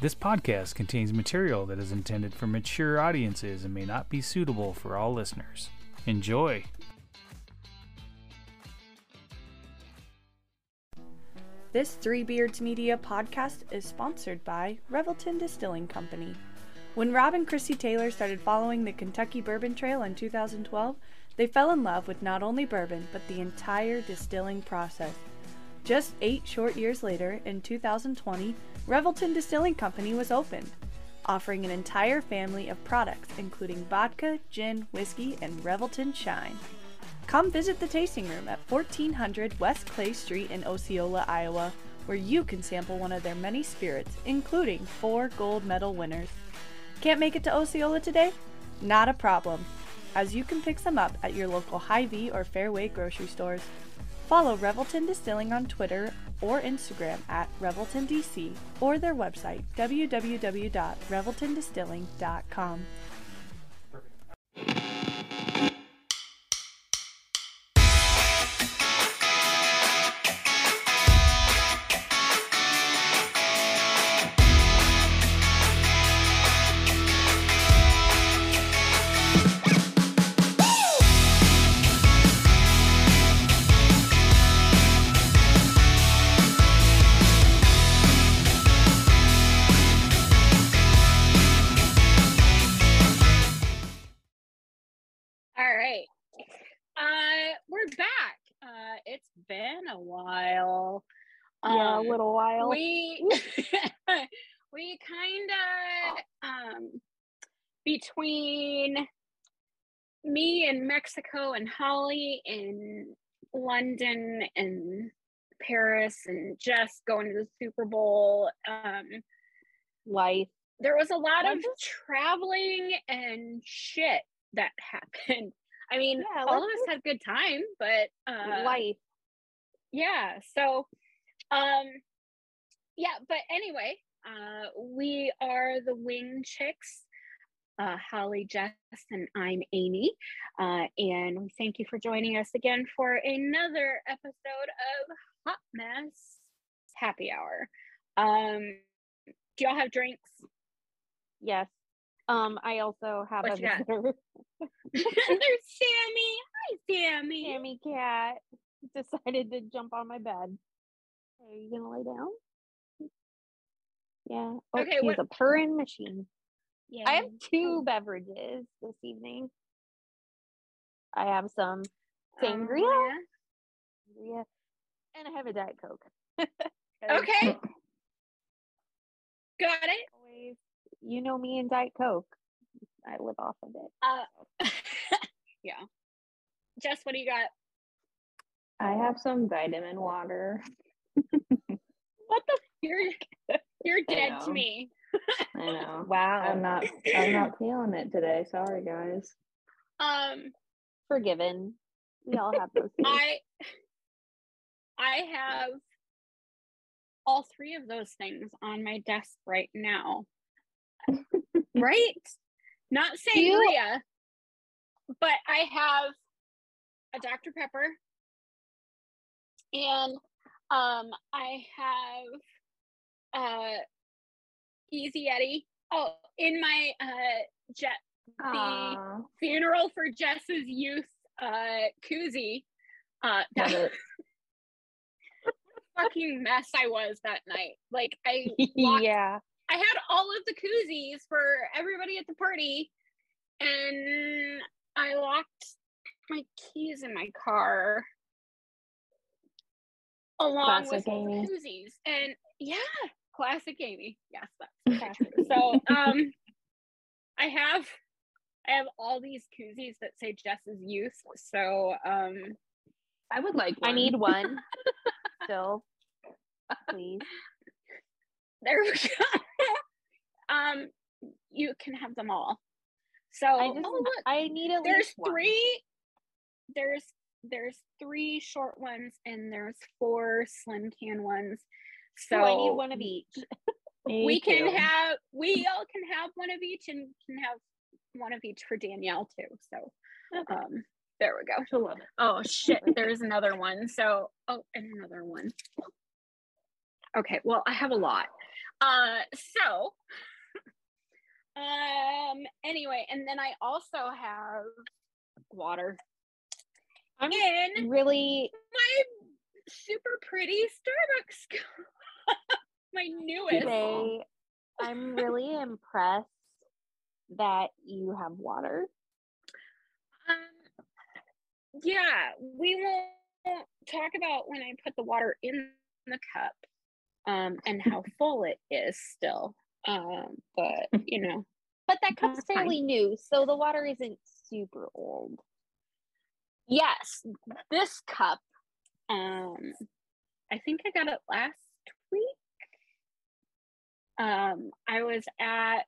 This podcast contains material that is intended for mature audiences and may not be suitable for all listeners. Enjoy! This Three Beards Media podcast is sponsored by Revelton Distilling Company. When Rob and Chrissy Taylor started following the Kentucky Bourbon Trail in 2012, they fell in love with not only bourbon, but the entire distilling process. Just eight short years later, in 2020, Revelton Distilling Company was opened, offering an entire family of products including vodka, gin, whiskey, and Revelton Shine. Come visit the tasting room at 1400 West Clay Street in Osceola, Iowa, where you can sample one of their many spirits, including four gold medal winners. Can't make it to Osceola today? Not a problem, as you can pick some up at your local Hy-Vee or Fairway grocery stores. Follow Revelton Distilling on Twitter or Instagram at ReveltonDC or their website www.reveltondistilling.com. a little while. we we kind of um between me and Mexico and Holly in London and Paris and just going to the Super Bowl um Life. there was a lot of traveling and shit that happened. I mean, Yeah, all of us had a good time, but uh, Life. yeah. So, um, yeah. But anyway, uh, we are the Wing Chicks. Uh, Holly, Jess, and I'm Amy. Uh, and we thank you for joining us again for another episode of Hot Mess Happy Hour. Um, do y'all have drinks? Yes. Um, I also have What a you got? visitor. There's Sammy. Hi, Sammy. Sammy cat decided to jump on my bed. Are you gonna lay down? Yeah. Oh, Okay, she's what- a purring machine. Yeah. I have two beverages this evening. I have some sangria, Oh, sangria, and I have a diet coke. Okay. Got it. Always, you know me and diet coke. I live off of it. Uh, yeah. Jess, what do you got? I have some vitamin water. What the? You're you're dead to me. I know. Wow. I'm not I'm not feeling it today. Sorry guys. Um, forgiven. We all have those days. I I have all three of those things on my desk right now. right? Not you- but I have a Dr. Pepper and um I have uh Easy Eddie. Oh, in my uh jet Aw, funeral for Jess's youth uh koozie. Uh that fucking mess I was that night. Like I locked, yeah. I had all of the koozies for everybody at the party and I locked my keys in my car along Classic with Amy. koozies. And yeah, classic Amy. Yes, that's classic. so um I have I have all these koozies that say Jess's youth. So um I would like I need one still. Please. there we go. um you can have them all. So I just oh, look, I need at there's least one. three there's there's three short ones and there's four slim can ones. So I need one of each. We can have we all can have one of each and can have one of each for danielle too. So um there we go. She'll love it. oh shit there's another one. So oh and another one. Okay well i have a lot. Uh, so, um, anyway, and then I also have water I'm in really my super pretty Starbucks. cup. my newest. today. I'm really impressed that you have water. Um, yeah, we won't talk about when I put the water in the cup, um, and how full it is still. Um, but you know, But that cup's fairly new, so the water isn't super old. Yes, this cup. Um, I think I got it last week. Um, I was at.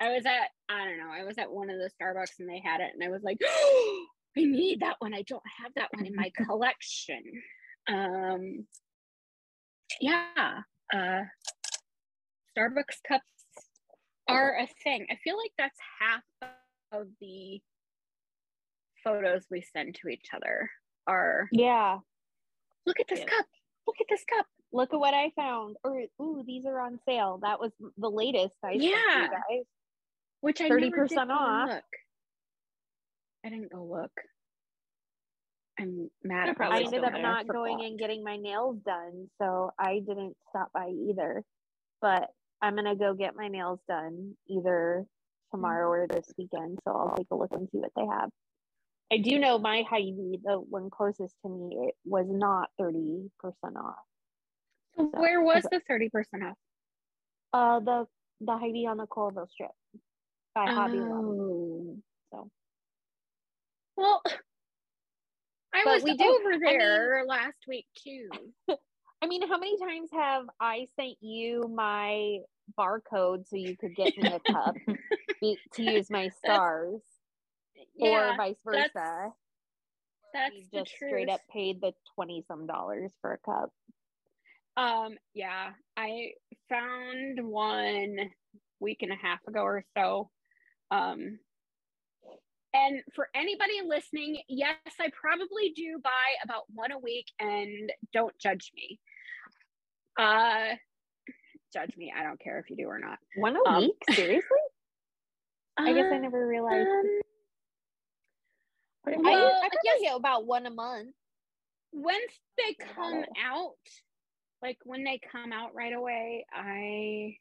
I was at I don't know. I was at one of the Starbucks and they had it, and I was like, I need that one. I don't have that one in my collection. Um, yeah, uh, Starbucks cups are a thing. I feel like that's half of the photos we send to each other are Yeah. look at this Yeah. cup look at this cup Look at what I found. Or ooh, these are on sale. That was the latest I Yeah. guys. which i 30% 30% off. look i didn't go look i'm mad I ended up not going and getting my nails done, so I didn't stop by either. But I'm gonna go get my nails done either tomorrow or this weekend, so I'll take a look and see what they have. I do know my Hy-Vee, the one closest to me, it was not 30% off. So where was the 30% off Uh the the Hy-Vee on the Coralville strip by Hobby Lobby. oh So well i But was we do- over I mean- there last week too I mean, how many times have I sent you my barcode so you could get me a cup be- to use my stars, yeah or vice that's- versa? that's we the just straight up paid the twenty some dollars for a cup. Um, yeah, I found one week and a half ago or so. Um, and for anybody listening, yes, I probably do buy about one a week and don't judge me. Uh, judge me. I don't care if you do or not. One a Um, week? Seriously? I guess I Um, never realized. um, I, well, I I probably get about one a month. once they come it. out, like when they come out right away, I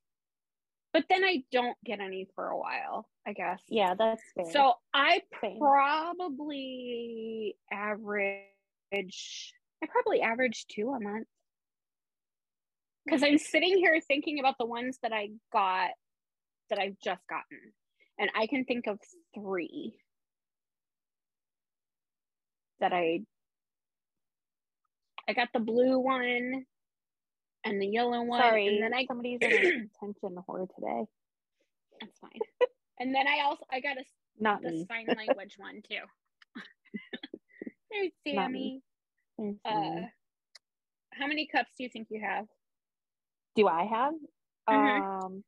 but then I don't get any for a while, I guess. Yeah, that's fair. So I Same. probably average I probably average two a month. Because I'm sitting here thinking about the ones that I got that I've just gotten. And I can think of three that I I got the blue one and the yellow one. Sorry, And then I somebody's an attention whore today. that's fine. and then I also I got a Not the me. sign language one too. There's Sammy. There's Uh, how many cups do you think you have? Do I have? Mhm. Um,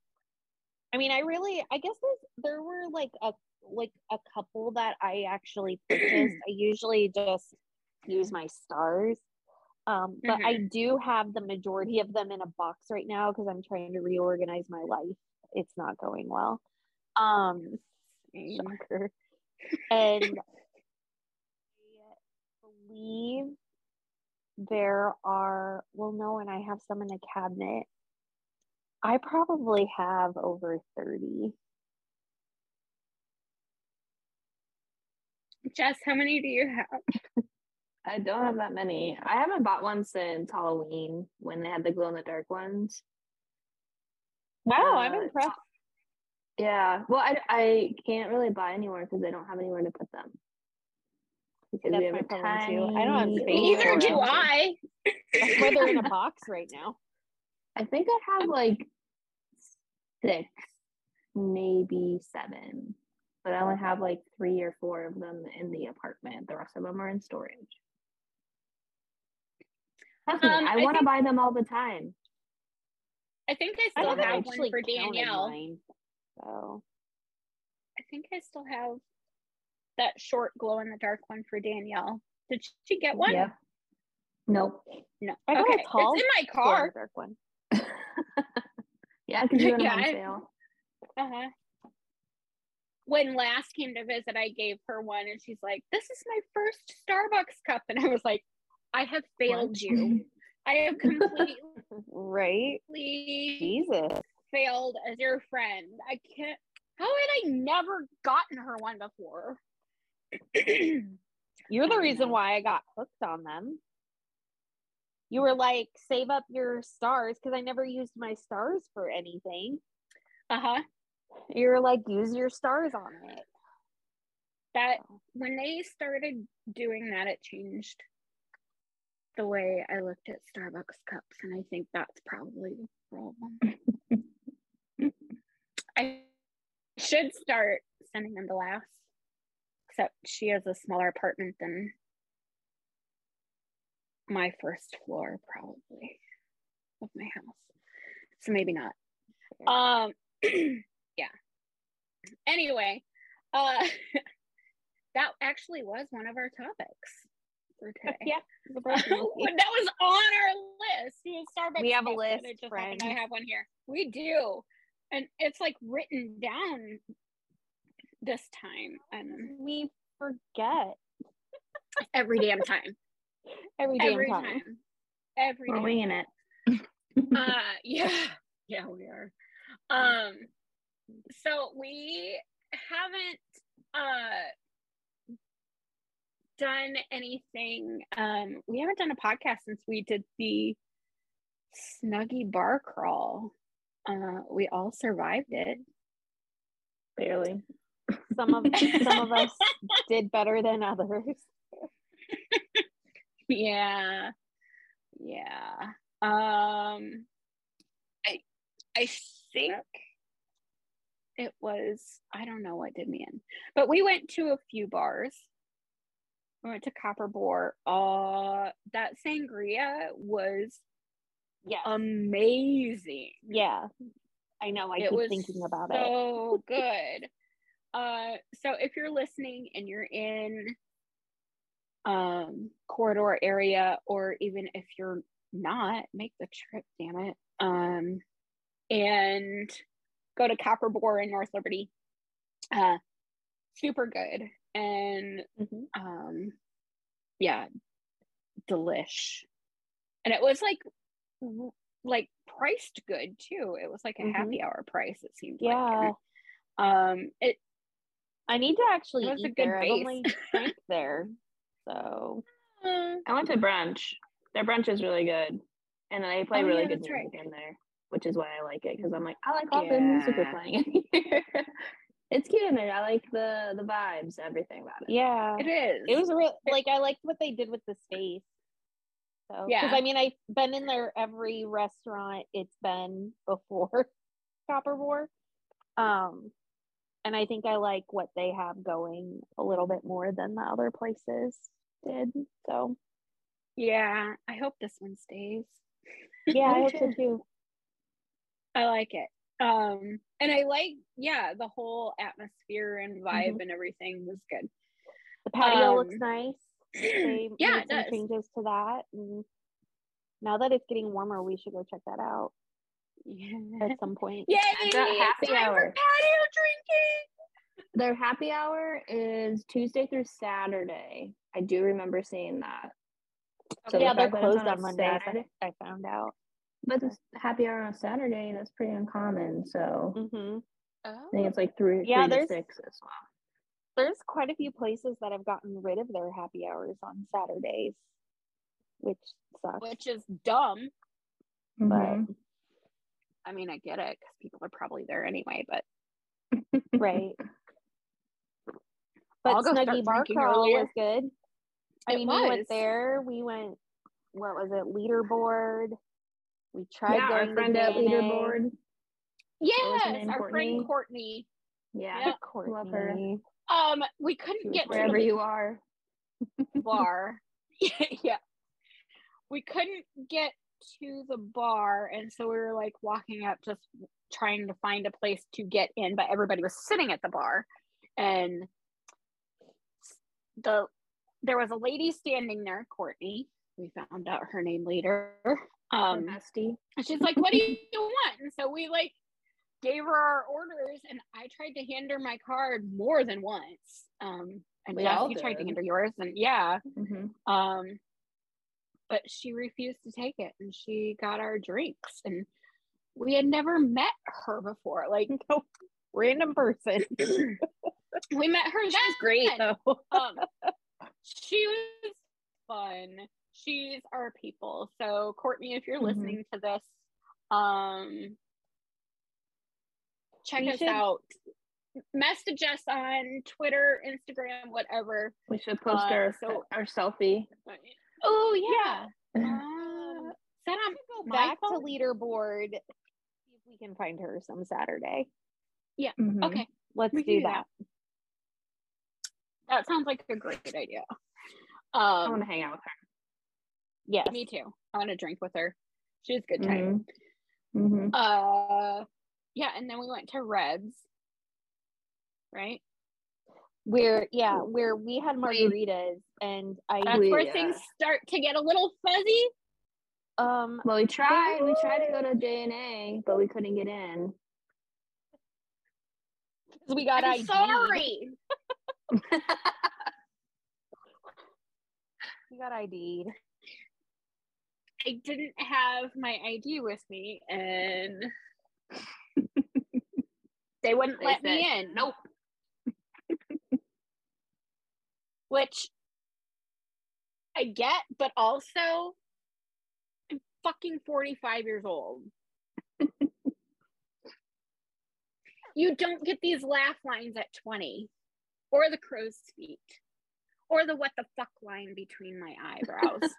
I mean, I really, I guess there were like a like a couple that I actually purchased. I usually just use my stars, um, but I do have the majority of them in a box right now because I'm trying to reorganize my life. It's not going well. Um, shocker. and I believe there are well no and i have some in a cabinet i probably have over 30 Jess, how many do you have? I don't have that many. I haven't bought one since Halloween when they had the glow in the dark ones. wow i'm Uh, impressed Yeah. Well, I, I can't really buy anymore because I don't have anywhere to put them. Because That's we have my a problem, too. I don't have space little Neither for do them. I. that's why they're in a box right now I think I have like six, maybe seven, but I only have like three or four of them in the apartment. The rest of them are in storage. Trust Um, I I want to buy them all the time. I think I i still haven't have one actually for Danielle. mine, so I think I still have that short glow in the dark one for Danielle. Did she get one? Yeah. Nope. No. I got okay. a tall it's in my car. dark one. yeah, because you had a Yeah, I- sale. Uh-huh. When last came to visit, I gave her one and she's like, This is my first Starbucks cup. And I was like, I have failed you. I have completely Right? Jesus. failed as your friend. I can't how had I never gotten her one before? You're the reason know. why I got hooked on them. You were like, save up your stars because I never used my stars for anything. uh-huh. You were like, use your stars on it. That when they started doing that, it changed the way I looked at Starbucks cups, and I think that's probably the problem. I should start sending them to Lass, except she has a smaller apartment than my first floor, probably of my house. So maybe not. Um, yeah. Anyway, uh, that actually was one of our topics for today. yeah. that was on our list. Starbucks We have a list, happened I have one here. We do, and it's like written down this time and We forget every damn time. every damn Every time. time. Every We're damn winging it. uh yeah yeah we are um so we haven't uh done anything um we haven't done a podcast since we did the snuggy bar crawl uh we all survived it Barely. Some of some of us did better than others. Yeah yeah um i i think it was i don't know what did me in but we went to a few bars we went to copper boar uh that sangria was Yeah. amazing yeah. I know. I it keep was thinking about it. so good. Uh, so if you're listening and you're in um corridor area, or even if you're not, make the trip, damn it. Um, and go to Copper Boar in North Liberty. Uh, super good, and Mhm. um, yeah, delish. And it was like like priced good too. It was like a Mhm. happy hour price. It seemed Yeah. like. And, um, it I need to actually It was a eat good there. I've only drank there. So uh, I went to brunch. Their brunch is really good. And they play Oh, really yeah, good music right. in there, which is why I like it. Because I'm like, I like all the music we're playing in here. it's cute in there. I like the the vibes, everything about it. yeah. it is. It was real like I liked what they did with the space. So Yeah. because I mean I've been in there every restaurant it's been before Copper Boar. Um and I think I like what they have going a little bit more than the other places did. So Yeah, I hope this one stays. yeah, I Me hope so too. too. I like it. Um, and I like, yeah, the whole atmosphere and vibe and everything was good. The patio looks Um, nice. They yeah, made it does. changes to that. And now that it's getting warmer, we should go check that out Yeah. at some point. Yay! I got it's happy time for hour. patio drinking. Their happy hour is Tuesday through Saturday. I do remember seeing that. So yeah, they're fact that it's closed on Mondays. Saturday- I found out. But this happy hour on Saturday, that's pretty uncommon. So hmm I think it's like three, Yeah, three to six as well. There's quite a few places that have gotten rid of their happy hours on Saturdays, which sucks. which is dumb. But Mhm. I mean, I get it because people are probably there anyway, but right. But Snuggy Bar Crawl was good. I mean, we went there. We went. What was it? Leaderboard. We tried yeah, going our friend to at Leaderboard. yes, our friend Courtney? Courtney. Yeah, Yeah. love her. Courtney. Um, we couldn't get to Wherever the you are. bar. yeah. We couldn't get to the bar, and so we were like walking up, just trying to find a place to get in, but everybody was sitting at the bar, and the there was a lady standing there, Courtney, we found out her name later. Um, Nasty. and she's like, "What do you want?" And so we like gave her our orders, and I tried to hand her my card more than once. Um, and We Jess, you tried to hand her yours, and yeah, Mm-hmm. um, but she refused to take it, and she got our drinks, and we had never met her before. Like Nope. Random person. we met her. She's great though. um, she was fun. She's our people. So Courtney, if you're Mhm. listening to this, um, check We us should- out. Message us on Twitter, Instagram, whatever. We should post Uh, our so- our selfie. Oh yeah. Yeah. Uh, that on Go back to leaderboard. See if we can find her some Saturday. Mhm. Okay, Let's We do do that. That sounds like a great idea. I want Um, to hang out with her. Yeah, me too. I want to drink with her. She's a good time. Mm-hmm. Uh, yeah, and then we went to Reds. Right. Where yeah, where we had margaritas and I That's We, where uh, things start to get a little fuzzy. um Well, we tried. We tried to go to J and A, but we couldn't get in. we got I'm ID. sorry. We got ID'd. I didn't have my ID with me, and they wouldn't They let me in. Nope. Which I get, but also I'm fucking 45 years old. you don't get these laugh lines at 20, or the crow's feet, or the what the fuck line between my eyebrows.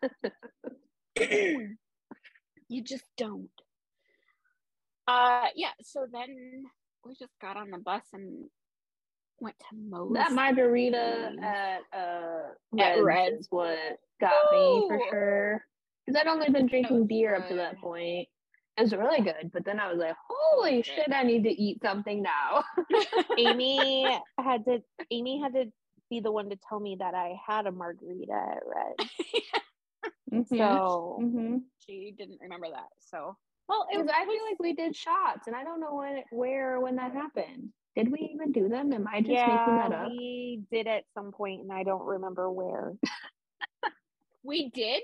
you just don't. Uh, yeah. So then we just got on the bus and went to Moe's. That margarita at uh At Reds, Reds. is what got me for sure. Because I'd only been drinking beer up to that point. It was really good, but then I was like, "Holy shit! I need to eat something now." Amy had to Amy had to be the one to tell me that I had a margarita at Red. Mm-hmm. So hmm she didn't remember that. So Well, It because I was- feel like we did shots, and I don't know when, where, when that happened. Did we even do them? Am I just making that yeah, up? we did at some point and I don't remember where. we did.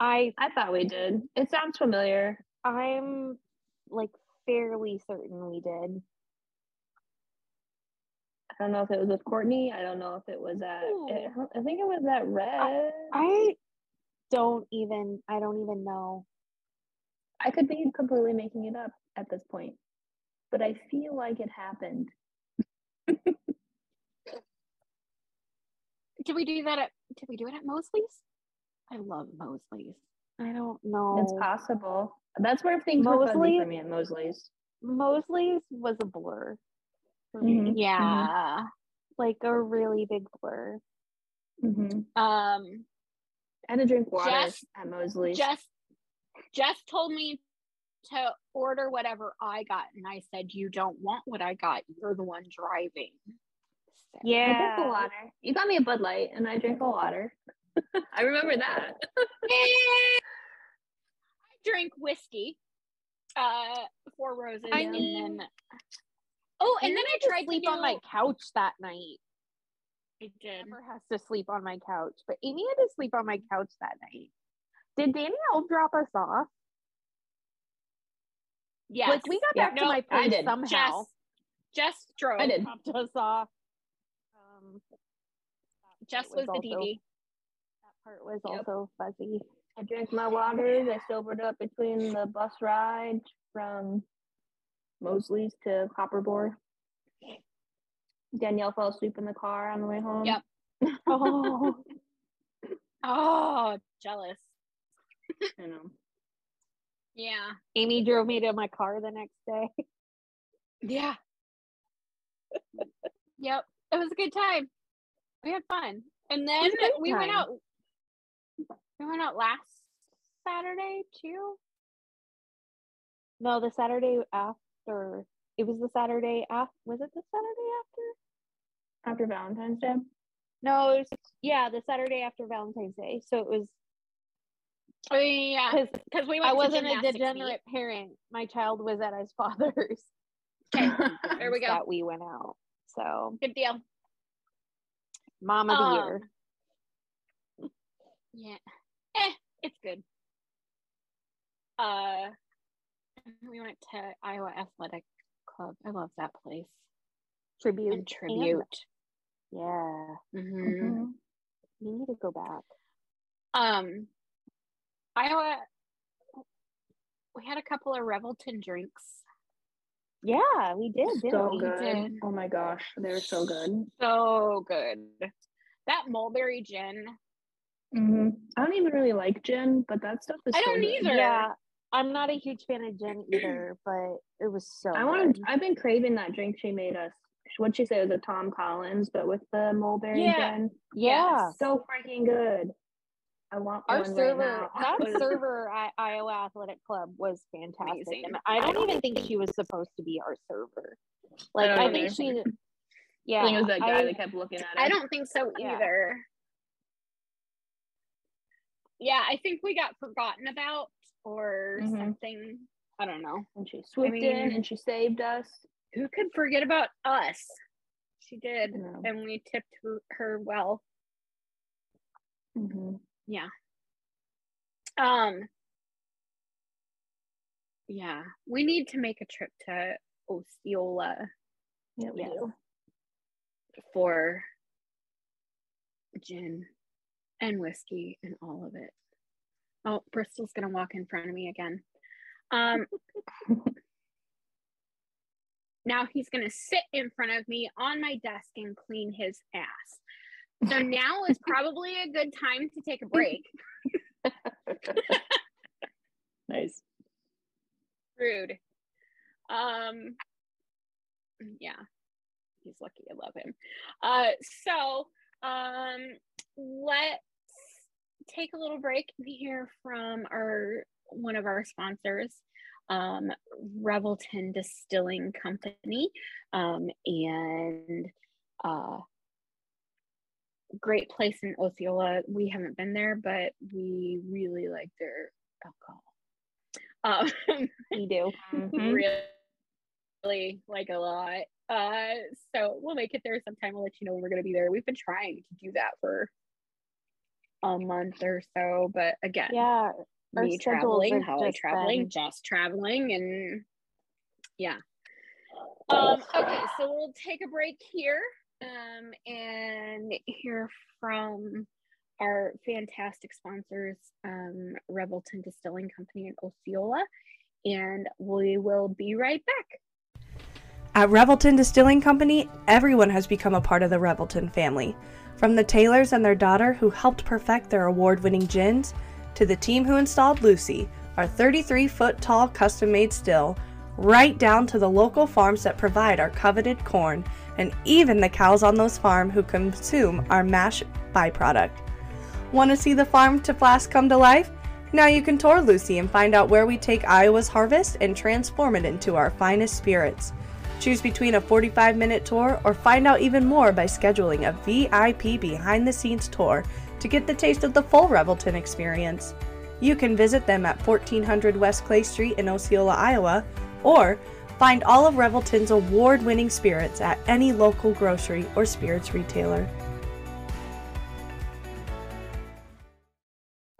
I I thought we did. It sounds familiar. I'm like fairly certain we did. I don't know if it was with Courtney. I don't know if it was at. It, I think it was at Red. I don't even I don't even know. I could be completely making it up at this point, but I feel like it happened. Did we do that at? Did we do it at Mosley's? I love Mosley's. I don't know. It's possible. That's where things were fuzzy for me at Mosley's. Mosley's was a blur me. Mhm. Yeah. Like a really big blur. hmm Um. I had to drink water Jess- at Mosley's. Just, Jess told me to order whatever I got, and I said, "You don't want what I got. You're the one driving." So- I drank Yeah. the water. You got me a Bud Light, and I drank the water. I remember that. I drink whiskey. Uh, four roses. I and mean- then, oh, and then I tried to sleep on my couch that night. I did. Never has to sleep on my couch, but Amy had to sleep on my couch that night. Did Danielle drop us off? Yes. Like we got Yeah. back to No, my place somehow. Jess. Jess drove. I did. dropped us off. Um, Jess part was the DD. That part was Yep. also fuzzy. I drank my waters. I sobered up between the bus ride from Mosley's to Copper Boar. Danielle fell asleep in the car on the way home. Yep. Oh, Oh, jealous. I know. Yeah. Amy drove me to my car the next day. Yeah. yep. It was a good time. We had fun. And then a great we went out we went out last Saturday too. No, the Saturday after. It was the Saturday after. Was it the Saturday after? After Valentine's Day. No, it was, yeah, the Saturday after Valentine's Day. So it was Oh yeah, because we went I wasn't a degenerate parent. My child was at his father's. Okay, there we go. That we went out. So. Good deal. mom of the Um, year. Yeah. Eh, it's good. Uh we went to Iowa Athletic Club. I love that place. Tribute. And tribute. Yeah. hmm Mhm. We need to go back. Um Iowa we had a couple of Revelton drinks. Yeah, we did. Didn't so we? good. did. Oh my gosh, they were so good. So good. That mulberry gin. Hmm I don't even really like gin, but that stuff is. I so don't good. either. Yeah, I'm not a huge fan of gin either, but it was so. I want. I've been craving that drink she made us. What she say It was a Tom Collins, but with the mulberry Yeah. gin. Yeah, So freaking good. I want our one server, right now. that server at Iowa Athletic Club was fantastic, Amazing. and I don't even think she was supposed to be our server. Like don't I, think she. Yeah, I think it was that guy I- that kept looking at it. I don't think so Yeah. either. Yeah, I think we got forgotten about or Mhm. something. I don't know. And she swooped mean- in and she saved us. Who could forget about us? She did, and we tipped her, her well. hmm Um. Yeah, we need to make a trip to Osceola Yeah, we Yes. do. for gin and whiskey and all of it. Oh, Bristol's gonna walk in front of me again. Um, now he's gonna sit in front of me on my desk and clean his ass. So now is probably a good time to take a break. nice. Rude. Um, yeah, he's lucky I love him. Uh, so um, let's take a little break and hear from our one of our sponsors, um, Revelton Distilling Company, um, and uh, great place in Osceola. We haven't been there, but we really like their alcohol. Um, we do. Mhm. really like a lot. Uh, so we'll make it there sometime. We'll let you know when we're gonna be there. We've been trying to do that for a month or so, but again, Yeah, our me traveling, have Holly just traveling, been- just traveling, and yeah. Um, okay, so we'll take a break here um, and hear from our fantastic sponsors, um, Revelton Distilling Company in Osceola, and we will be right back. At Revelton Distilling Company, everyone has become a part of the Revelton family. From the Taylors and their daughter who helped perfect their award winning gins, to the team who installed Lucy, our 33 foot tall custom made still, right down to the local farms that provide our coveted corn, and even the cows on those farms who consume our mash byproduct. Want to see the farm to flask come to life? Now you can tour Lucy and find out where we take Iowa's harvest and transform it into our finest spirits. Choose between a 45 minute tour or find out even more by scheduling a VIP behind the scenes tour to get the taste of the full Revelton experience. You can visit them at 1400 West Clay Street in Osceola, Iowa, or find all of Revelton's award winning spirits at any local grocery or spirits retailer.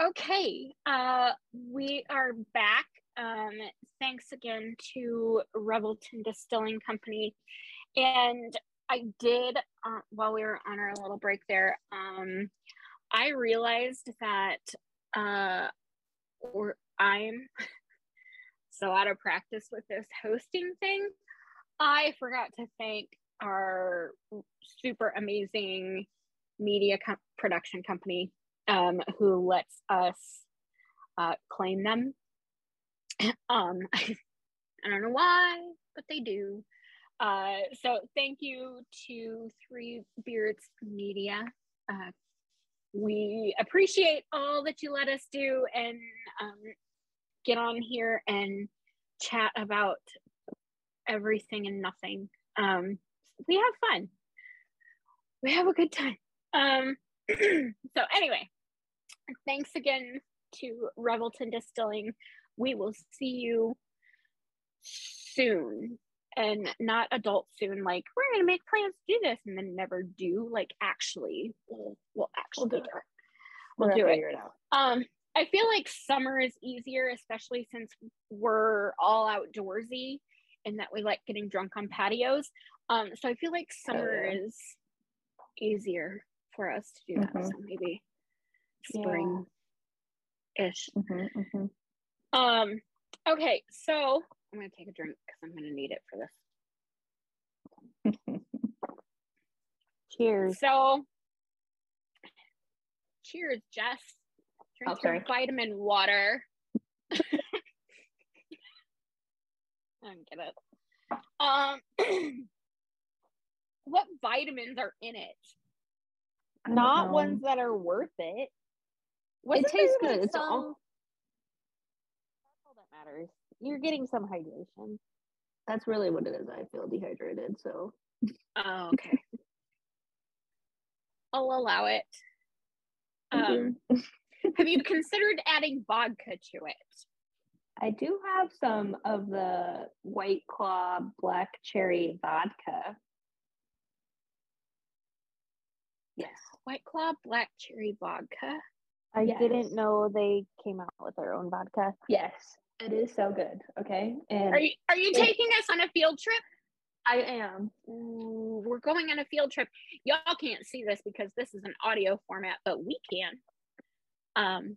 Okay, uh, we are back. Um, thanks again to Revelton Distilling Company. And I did, uh, while we were on our little break there, um, I realized that uh, we're, I'm so out of practice with this hosting thing. I forgot to thank our super amazing media com- production company um, who lets us uh, claim them. um, I don't know why, but they do. Uh, so thank you to Three Beards Media. Uh, we appreciate all that you let us do and um, get on here and chat about everything and nothing. Um, we have fun. We have a good time. Um, so anyway, thanks again to Revelton Distilling. We will see you soon. And not adult soon like we're gonna make plans to do this and then never do like actually. We'll, we'll actually We'll do it. We'll we'll do it. it out. um i feel like summer is easier especially since we're all outdoorsy and that we like getting drunk on patios. Um so i feel like summer yeah. is easier for us to do that. Mhm. so maybe spring ish Mhm, mhm. Um okay so i'm gonna take a drink because i'm gonna need it for this Cheers. So, cheers, Jess. Drink Oh, your vitamin water. I don't get it. Um, what vitamins are in it? Don't know. ones that are worth it. Wasn't tastes there, like, good. It's all- some- That's all that matters. You're getting some hydration. That's really what it is. I feel dehydrated, so Oh, okay. I'll allow it. Um, you. have you considered adding vodka to it? I do have some of the White Claw Black Cherry Vodka. Yes. White Claw Black Cherry Vodka. I Yes. didn't know they came out with their own vodka. Yes. It is so good. Okay. And Are you are you It- taking us on a field trip? I am. Ooh, we're going on a field trip. Y'all can't see this because this is an audio format, but we can. Um,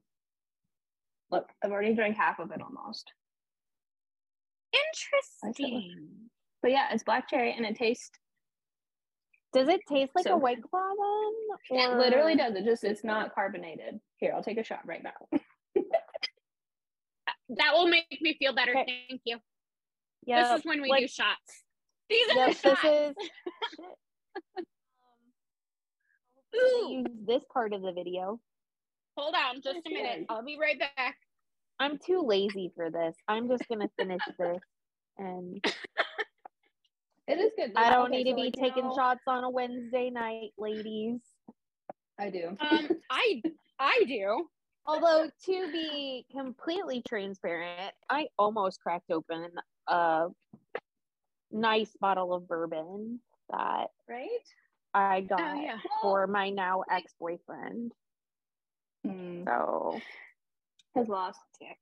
Look, I've already drank half of it almost. interesting. But yeah, it's black cherry and it tastes Does it taste like So a white claw then? it literally does. It just it's not carbonated. Here, I'll take a shot right now. That will make me feel better. Okay. Thank you. Yeah. this is when we like- do shots. These are Yep, the this shots. is Ooh, use this part of the video. hold on, just a minute. I'll be right back. I'm too lazy for this. I'm just gonna finish this, and It is good. I don't Okay, need to be like, taking know- shots on a Wednesday night, ladies. I do. Um, I I do. Although to be completely transparent, I almost cracked open a nice bottle of bourbon that right? I got Oh yeah. for my now ex-boyfriend. Mm, So has lost. Sick.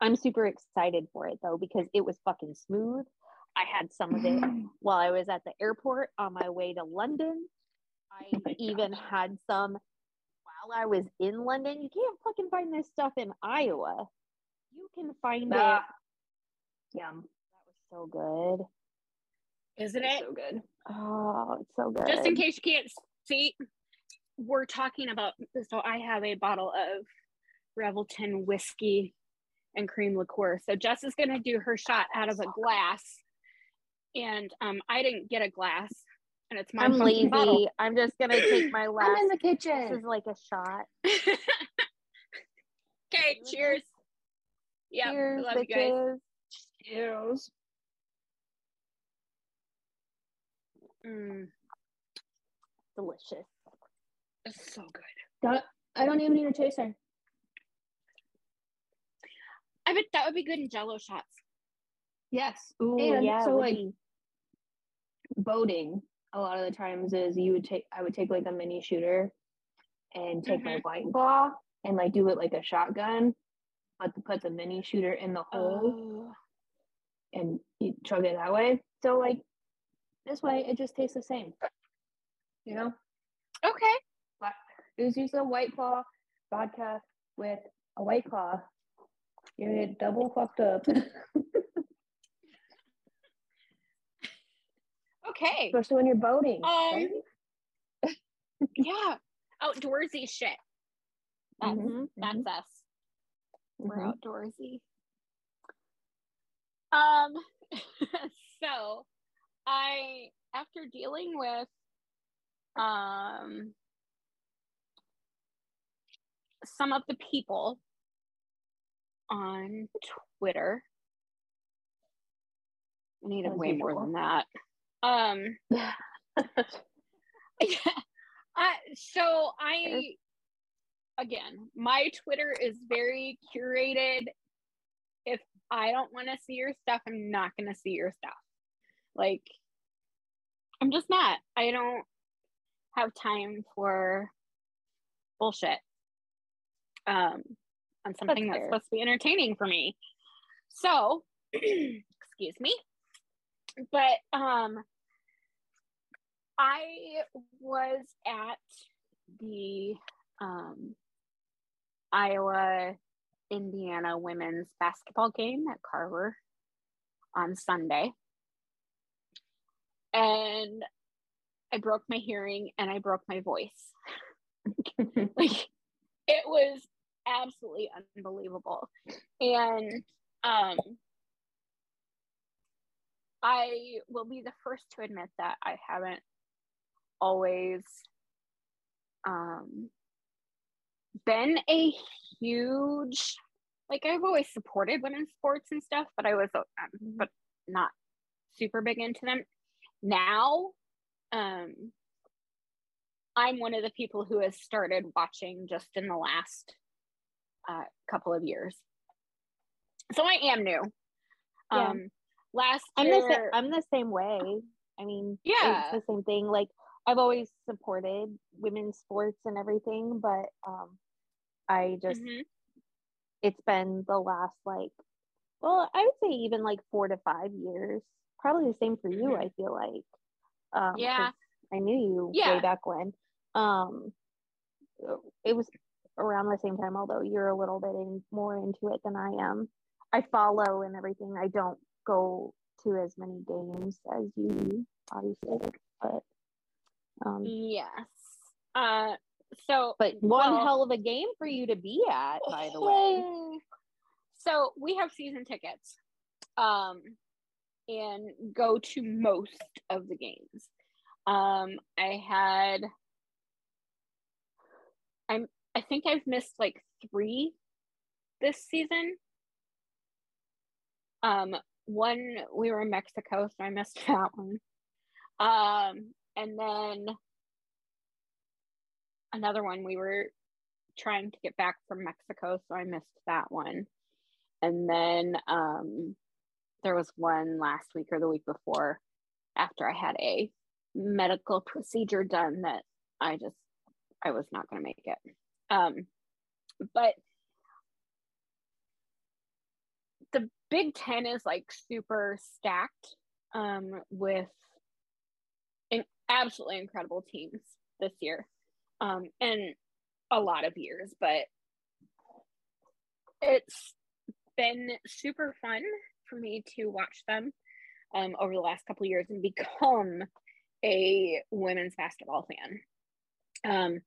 I'm super excited for it though because it was fucking smooth. I had some of it while I was at the airport on my way to London. I Oh even had some while I was in London. You can't fucking find this stuff in Iowa. You can find it. Ah, Yum. That was so good. Isn't it? so good. Oh, it's so good. Just in case you can't see, we're talking about. So I have a bottle of Revelton whiskey and cream liqueur. So Jess is gonna do her shot out of a glass, and um, I didn't get a glass, and it's my I'm lazy. bottle. I'm just gonna take my last. I'm in the kitchen. This is like a shot. okay, cheers. Yeah, Cheers, love you guys. bitches. Cheers. Mm, Delicious. it's so good. Don't, I don't even need a chaser. I bet that would be good in Jello shots. Yes. Ooh, and yeah. so like be. boating, a lot of the times is you would take I would take like a mini shooter and take mm-hmm. my white claw and like do it like a shotgun, but to put the mini shooter in the hole Oh, and you chug it that way. So like this way it just tastes the same. You know? okay. Just use a white claw vodka with a white claw. You're get double fucked up. Okay. Especially when you're boating. Um, right? Yeah. Outdoorsy shit. That's Mhm, that's us. We're mhm. outdoorsy. Um so I after dealing with um some of the people on Twitter. I needed Those way more than that. Um yeah. I so I again, my Twitter is very curated. If I don't want to see your stuff, I'm not going to see your stuff. Like, I'm just not. I don't have time for bullshit um, on something that's, that's supposed to be entertaining for me. So, excuse me. But um, I was at the um, Iowa Indiana women's basketball game at Carver on Sunday. And I broke my hearing and I broke my voice. like it was absolutely unbelievable. And um I will be the first to admit that I haven't always um been a huge like I've always supported women's sports and stuff, but I was um, but not super big into them. Now, um, I'm one of the people who has started watching just in the last uh, couple of years. So I am new. Yeah. Um, last I'm year, the sa- I'm the same way. I mean, yeah, it's the same thing. Like I've always supported women's sports and everything, but um, I just mm-hmm. it's been the last like well, I would say even like four to five years. Probably the same for you, mm-hmm. I feel like. Um, yeah. I knew you yeah. way back when. Um it was around the same time, although you're a little bit in, more into it than I am. I follow and everything. I don't go to as many games as you obviously, but um yes. Uh so but one well, hell of a game for you to be at by the way. So we have season tickets um and go to most of the games. Um i had i'm i think i've missed like three this season. Um one we were in mexico so i missed that one. Um and then another one we were trying to get back from Mexico, so I missed that one. And then um, there was one last week or the week before after I had a medical procedure done that I just I was not going to make it. Um, but the Big Ten is like super stacked um, with absolutely incredible teams this year um, and a lot of years, but it's been super fun for me to watch them um, over the last couple years and become a women's basketball fan. Um,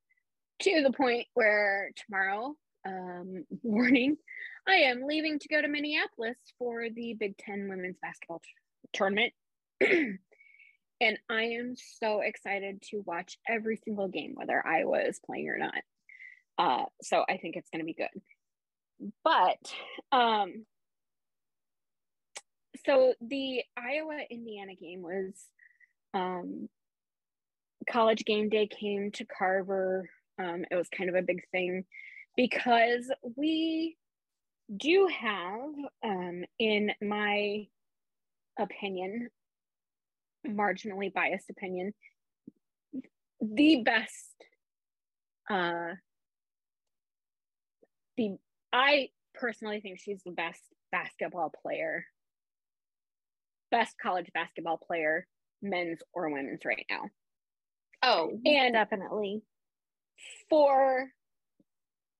to the point where tomorrow um, morning, I am leaving to go to Minneapolis for the Big Ten women's basketball t- tournament. And I am so excited to watch every single game, whether Iowa is playing or not. Uh, so I think it's going to be good. But um, so the Iowa Indiana game was um, college game day came to Carver. Um, it was kind of a big thing because we do have, um, in my opinion, marginally biased opinion, the best uh the I personally think she's the best basketball player, best college basketball player, men's or women's right now. Oh, and definitely. For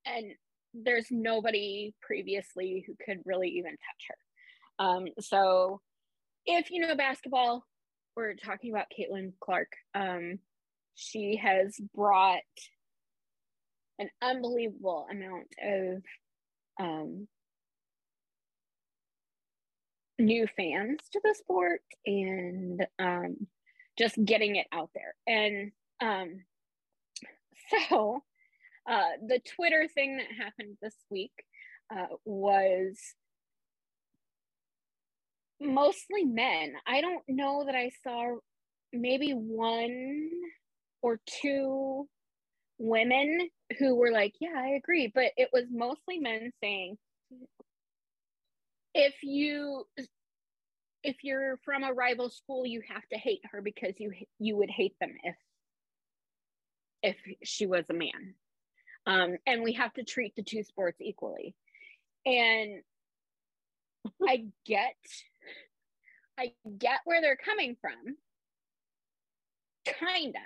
and there's nobody previously who could really even touch her. Um, so if you know basketball, we're talking about Caitlin Clark. Um, she has brought an unbelievable amount of um, new fans to the sport and um, just getting it out there. And um, so uh, the Twitter thing that happened this week uh, was mostly men. I don't know that I saw maybe one or two women who were like, yeah, I agree. But it was mostly men saying, if you if you're from a rival school you have to hate her because you you would hate them if if she was a man um, and we have to treat the two sports equally and i get i get where they're coming from. Kinda.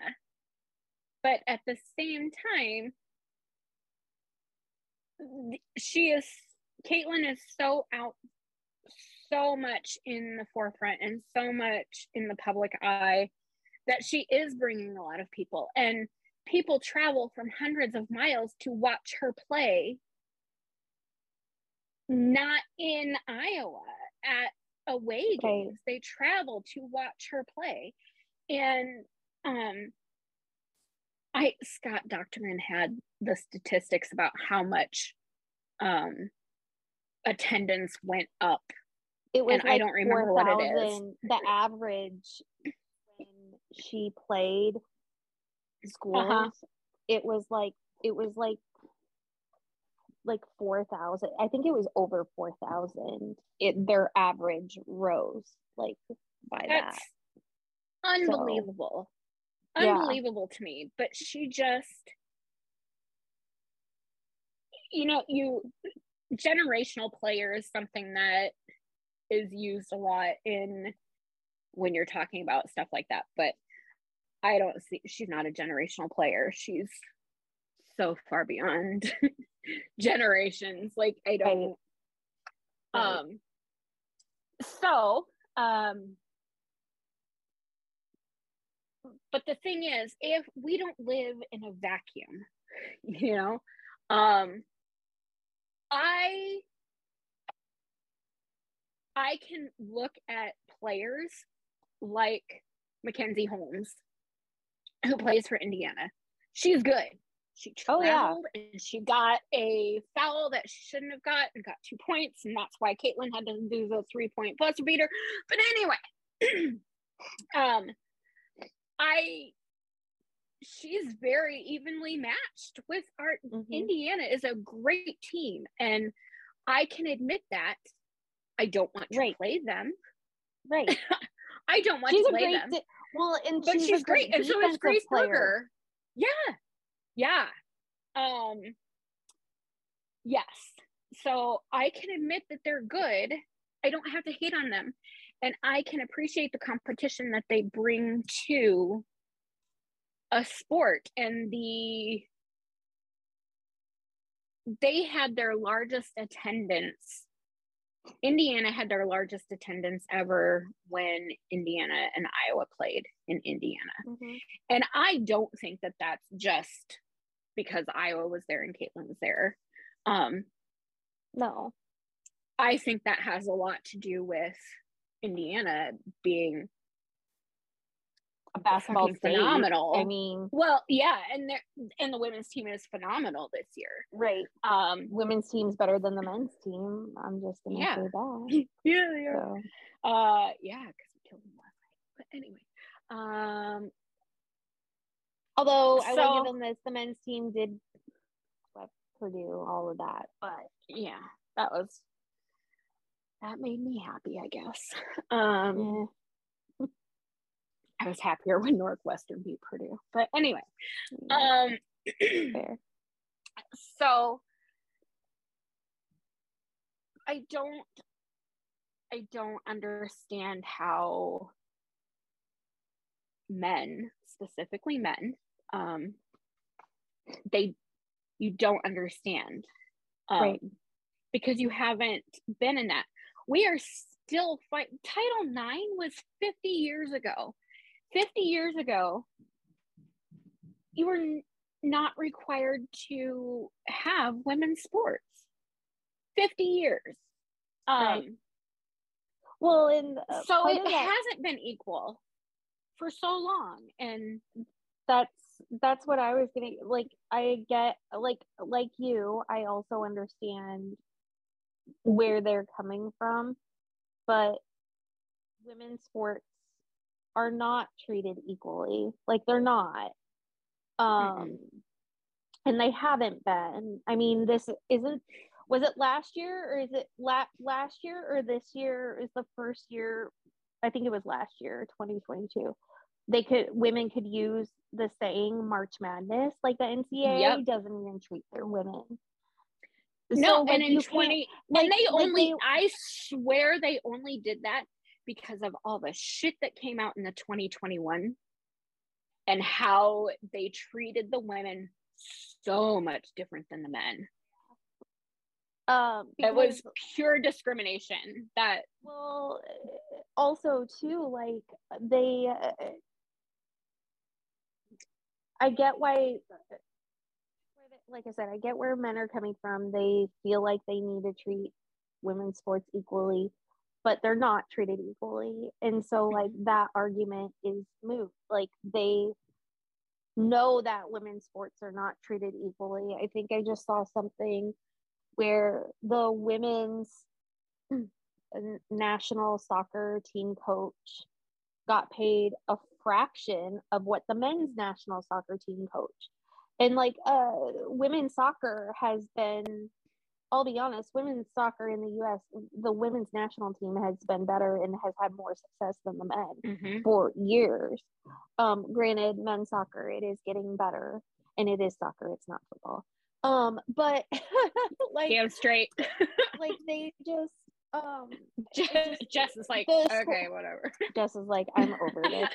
But at the same time she is caitlin is so out so much in the forefront and so much in the public eye that she is bringing a lot of people. And people travel from hundreds of miles to watch her play not in Iowa at away games. They travel to watch her play. And um I Scott Dochterman had the statistics about how much um attendance went up. It was and like I don't remember 4, what it is. The average when she played schools, uh-huh. it was like it was like like four thousand. I think it was over four thousand. It their average rose like by That's that. Unbelievable. So, unbelievable yeah. to me. But she just you know, you generational player is something that is used a lot in when you're talking about stuff like that but i don't see she's not a generational player she's so far beyond generations like i don't um so um but the thing is if we don't live in a vacuum you know um i I can look at players like Mackenzie Holmes, who plays for Indiana. She's good. She traveled oh, yeah. and she got a foul that she shouldn't have got and got two points, and that's why Caitlin had to do the three point buzzer beater. But anyway, um, I she's very evenly matched with art mm-hmm. Indiana is a great team, and I can admit that I don't want to right. play them. Right. I don't want she's to play them. Di- well, and but she's, she's great, and so is Grace Berger. Yeah, yeah. Um, yes. So I can admit that they're good. I don't have to hate on them, and I can appreciate the competition that they bring to a sport and the they had their largest attendance Indiana had their largest attendance ever when Indiana and Iowa played in Indiana. Mm-hmm. And I don't think that that's just because Iowa was there and Caitlin was there. Um, no. I think that has a lot to do with Indiana being a basketball phenomenal. I mean, well, yeah, and there and the women's team is phenomenal this year. Right. Um, women's team's better than the men's team. I'm just gonna yeah. say that. yeah, yeah. So. Uh, yeah, because we killed them last night. But anyway, um, although so, I will give them this, the men's team did Purdue, all of that, but yeah, that was that made me happy, I guess. Um. Yeah I was happier when Northwestern beat Purdue. But anyway, um, so I don't, I don't understand how men, specifically men, um, they, you don't understand, um, right? Because you haven't been in that. We are still fight. Title IX was 50 years ago 50 years ago, you were n- not required to have women's sports. 50 years. Um, right. Well, in uh, so it that, hasn't been equal for so long. And that's that's what I was getting like I get like like you, I also understand where they're coming from, but women's sports are not treated equally. Like they're not. Um mm-hmm. and they haven't been. I mean, this isn't. Was it last year or is it la- last year or this year is the first year? I think it was last year, 2022. They could women could use the saying March Madness, like the NCAA Yep. doesn't even treat their women. No, So, like, and in 20 like- and they like only they- I swear they only did that because of all the shit that came out in the 2021 and how they treated the women so much different than the men. um, It was pure discrimination that Well, also too, like they, uh, I get why. Like I said, I get where men are coming from. They feel like they need to treat women's sports equally, but they're not treated equally, and so like that argument is moot. Like they know that women's sports are not treated equally. I think I just saw something where the women's national soccer team coach got paid a fraction of what the men's national soccer team coach. And like uh women's soccer has been i'll be honest women's soccer in the us the women's national team has been better and has had more success than the men for years. Um granted men's soccer it is getting better and it is soccer it's not football. Um but like damn straight. like they just um Jess, Jess is like, okay, whatever. Jess is like i'm over this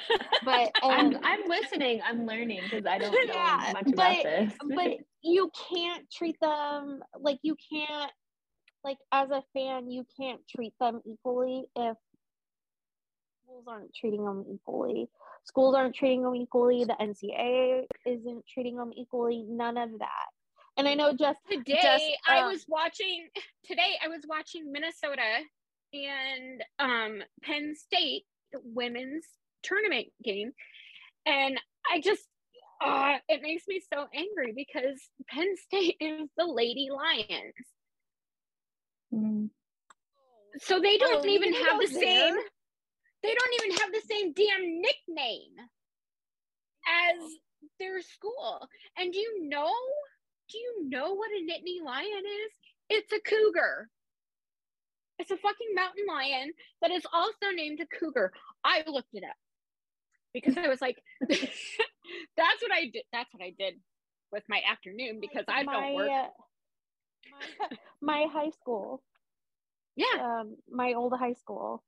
but I'm, um I'm listening. I'm learning because I don't know Yeah, much but- about this. but you can't treat them like you can't like as a fan you can't treat them equally if schools aren't treating them equally schools aren't treating them equally the ncaa isn't treating them equally none of that and i know just Today Just, I um, was watching today I was watching Minnesota and um Penn State women's tournament game and I just uh it makes me so angry because Penn State is the Lady Lions. Mm. So they don't Oh, even have the go same they don't even have the same damn nickname as their school. And do you know do you know what a Nittany lion is? It's a cougar. It's a fucking mountain lion that is also named a cougar. I looked it up because I was like, that's what I did. That's what I did with my afternoon because I my, don't work. uh, my, my high school Yeah. um, my old high school,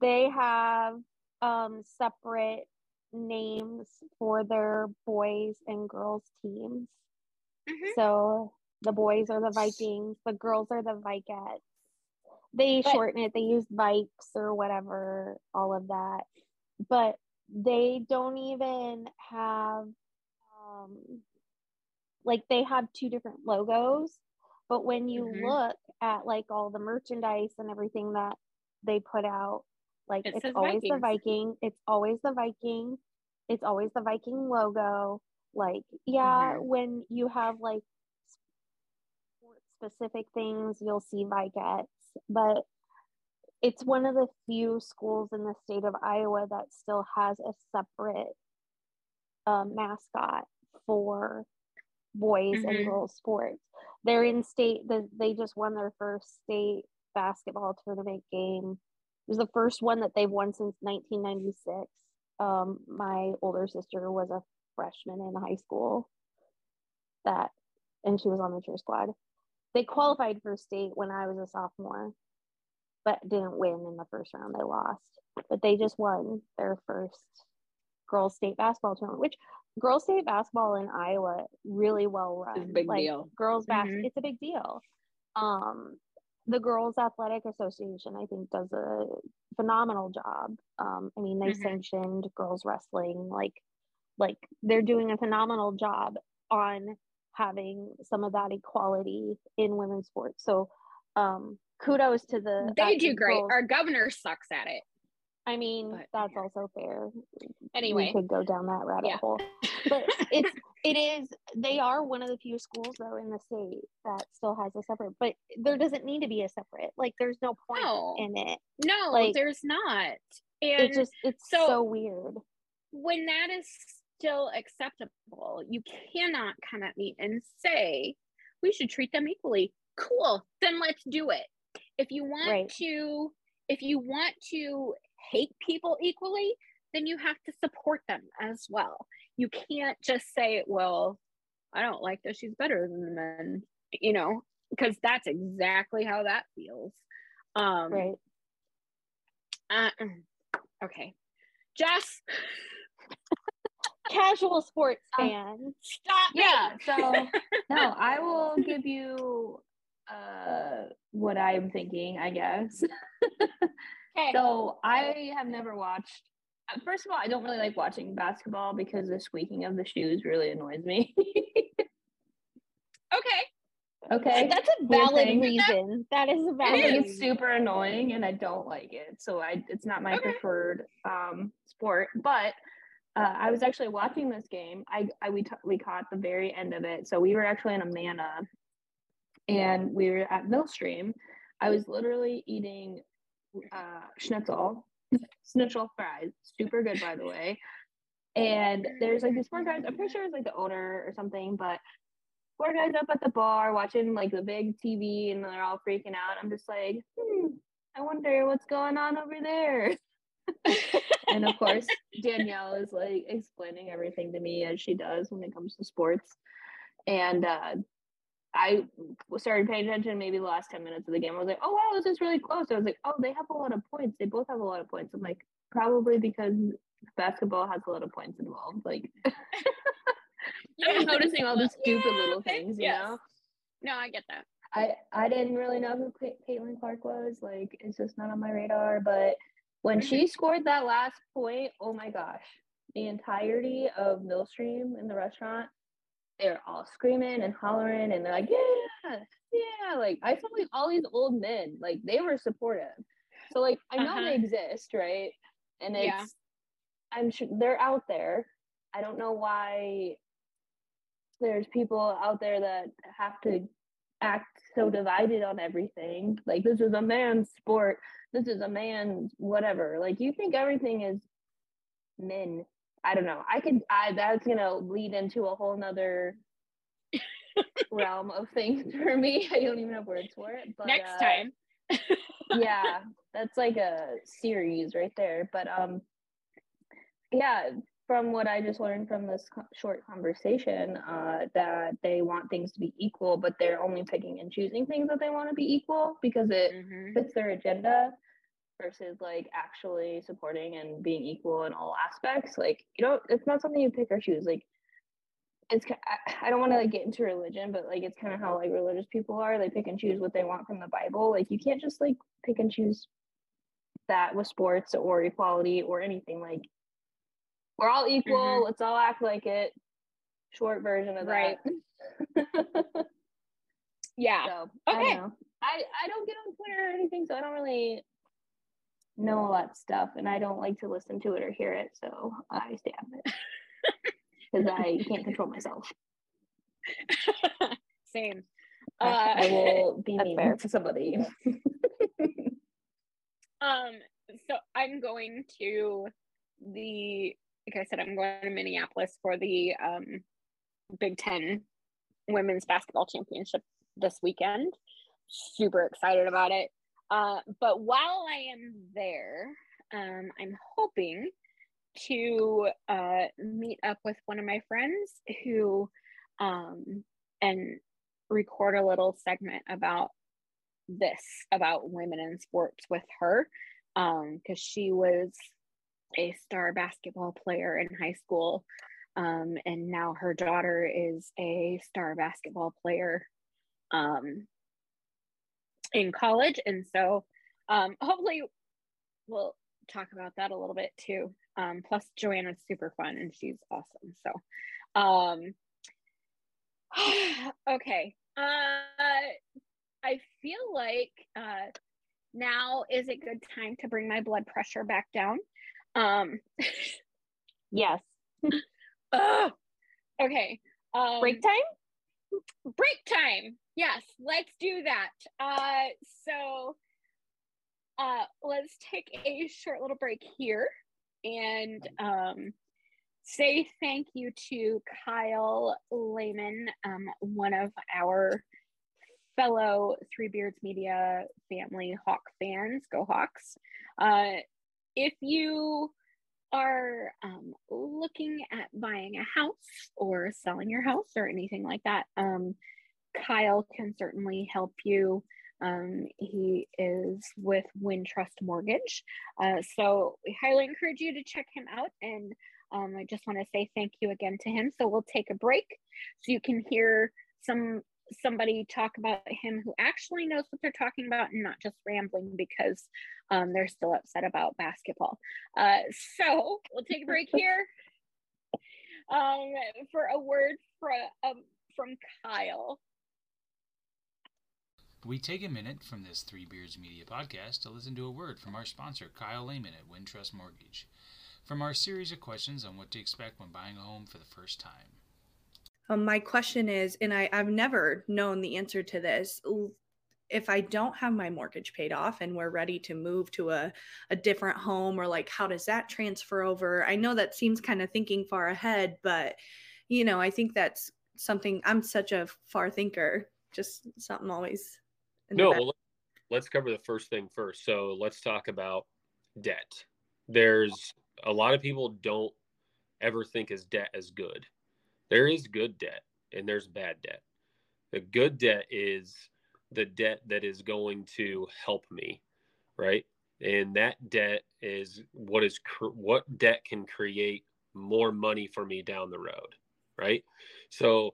they have um, separate names for their boys and girls teams. Mhm. So the boys are the Vikings, the girls are the Vikettes. They But- shorten it, they use Vikes or whatever, all of that. But they don't even have um like they have two different logos, but when you Mhm. look at like all the merchandise and everything that they put out, like It it's always the Viking, it's always the Viking, it's always the Viking logo. Like, yeah, Mhm. when you have like specific things, you'll see Vikettes, but it's one of the few schools in the state of Iowa that still has a separate um, mascot for boys Mhm. and girls sports. They're in state. The, they just won their first state basketball tournament game. It was the first one that they've won since 1996. Um, my older sister was a freshman in high school. That, and she was on the cheer squad. They qualified for state when I was a sophomore, but didn't win in the first round. They lost, but they just won their first girls state basketball tournament, which girls state basketball in Iowa really well run. Big like, deal. Girls bas- Mhm. it's a big deal. Um, the Girls Athletic Association, I think, does a phenomenal job. Um, I mean, they Mhm. sanctioned girls wrestling, like, like they're doing a phenomenal job on having some of that equality in women's sports. So, um, kudos to the They do great. Our governor sucks at it. I mean, but- that's also fair. Anyway. we could go down that rabbit Yeah. hole. But it's it is they are one of the few schools though in the state that still has a separate. But there doesn't need to be a separate. Like there's no point No. in it. no, like, there's not. It just it's so- so, weird. when that is still acceptable. You cannot come at me and say we should treat them equally. Cool, then let's do it. If you want Right. to, if you want to hate people equally, then you have to support them as well. You can't just say, well, I don't like that she's better than the men, you know, because that's exactly how that feels. Um, Right. uh, okay. Jess, Casual sports Um, fan. stop me. Yeah. So no, I will give you uh what I'm thinking, I guess. Okay. So I have never watched. uh, First of all, I don't really like watching basketball because the squeaking of the shoes really annoys me. okay. okay, That's a valid thing. reason. That is a I valid think it's reason. super annoying and I don't like it. So I it's not my Okay. preferred um sport. But uh, I was actually watching this game. I, I we t- we caught the very end of it. So we were actually in Amana and we were at Millstream. I was literally eating uh schnitzel, schnitzel fries, super good by the way. And there's like these four guys, I'm pretty sure it's like the owner or something, but four guys up at the bar watching like the big TV and they're all freaking out. I'm just like, hmm, I wonder what's going on over there. And of course, Danielle is like explaining everything to me as she does when it comes to sports. And uh, I started paying attention maybe the last 10 minutes of the game. I was like, oh, wow, this is really close. I was like, oh, they have a lot of points. They both have a lot of points. I'm like, probably because basketball has a lot of points involved. Like, I'm noticing all the stupid Yeah, little things, you yes. know? No, I get that. I I didn't really know who Caitlin Clark was. Like, it's just not on my radar. But when she scored that last point, oh my gosh, the entirety of Millstream in the restaurant, they're all screaming and hollering, and they're like, yeah, yeah. Like I felt like all these old men, like they were supportive. So like I know Uh-huh. they exist, right? And it's Yeah. I'm sure they're out there. I don't know why there's people out there that have to act so divided on everything. Like this is a man's sport. This is a man's whatever. Like you think everything is men. I don't know. I could I that's gonna lead into a whole nother realm of things for me. I don't even have words for it. But Next uh, time. yeah that's like a series right there but um yeah from what i just learned from this co- short conversation uh that they want things to be equal but they're only picking and choosing things that they want to be equal because it Mhm. fits their agenda versus like actually supporting and being equal in all aspects like you know it's not something you pick or choose like it's I- I don't want to like get into religion, but like it's kind of how like religious people are. They pick and choose what they want from the Bible. Like you can't just like pick and choose that with sports or equality or anything. Like we're all equal. Mhm. Let's all act like it. Short version of Right. that. Yeah. so I Okay. don't. I I don't get on Twitter or anything, so I don't really know all that stuff, and I don't like to listen to it or hear it. So I stay out of it because I can't control myself. Same. I Uh, will be mean fair. to somebody. um, so I'm going to the like I said, I'm going to Minneapolis for the um Big Ten women's basketball championship this weekend. Super excited about it. Uh, but while I am there, um, I'm hoping to uh, meet up with one of my friends who um, and record a little segment about this about women in sports with her because she was a star basketball player in high school um, and now her daughter is a star basketball player um, in college. And so um, hopefully we'll talk about that a little bit too. Um, plus joanna's super fun and she's awesome. So um, okay. Uh, i feel like uh, now is a good time to bring my blood pressure back down. Um, Yes. ugh. okay. Um, Break time? break time yes let's do that uh so uh let's take a short little break here and um say thank you to Kyle Lehman, um, one of our fellow Three Beards Media family Hawk fans. Go Hawks! Uh, if you are um, looking at buying a house or selling your house or anything like that, um, Kyle can certainly help you. Um, he is with Wintrust Mortgage. Uh, so we highly encourage you to check him out. And um, I just want to say thank you again to him. So we'll take a break so you can hear some somebody talk about him who actually knows what they're talking about and not just rambling because um, they're still upset about basketball. Uh, so we'll take a break here um, for a word from, um, from Kyle. We take a minute from this Three Beards Media podcast to listen to a word from our sponsor, Kyle Lehman at Wintrust Mortgage, from our series of questions on what to expect when buying a home for the first time. Um, my question is, and I, I've never known the answer to this. If I don't have my mortgage paid off and we're ready to move to a, a different home, or like, how does that transfer over? I know that seems kind of thinking far ahead, but you know, I think that's something I'm such a far thinker, just something always. No, well, let's cover the first thing first. So let's talk about debt. There's a lot of people don't ever think as debt as good there is good debt and there's bad debt. The good debt is the debt that is going to help me, right? And that debt is what is what debt can create more money for me down the road, right? So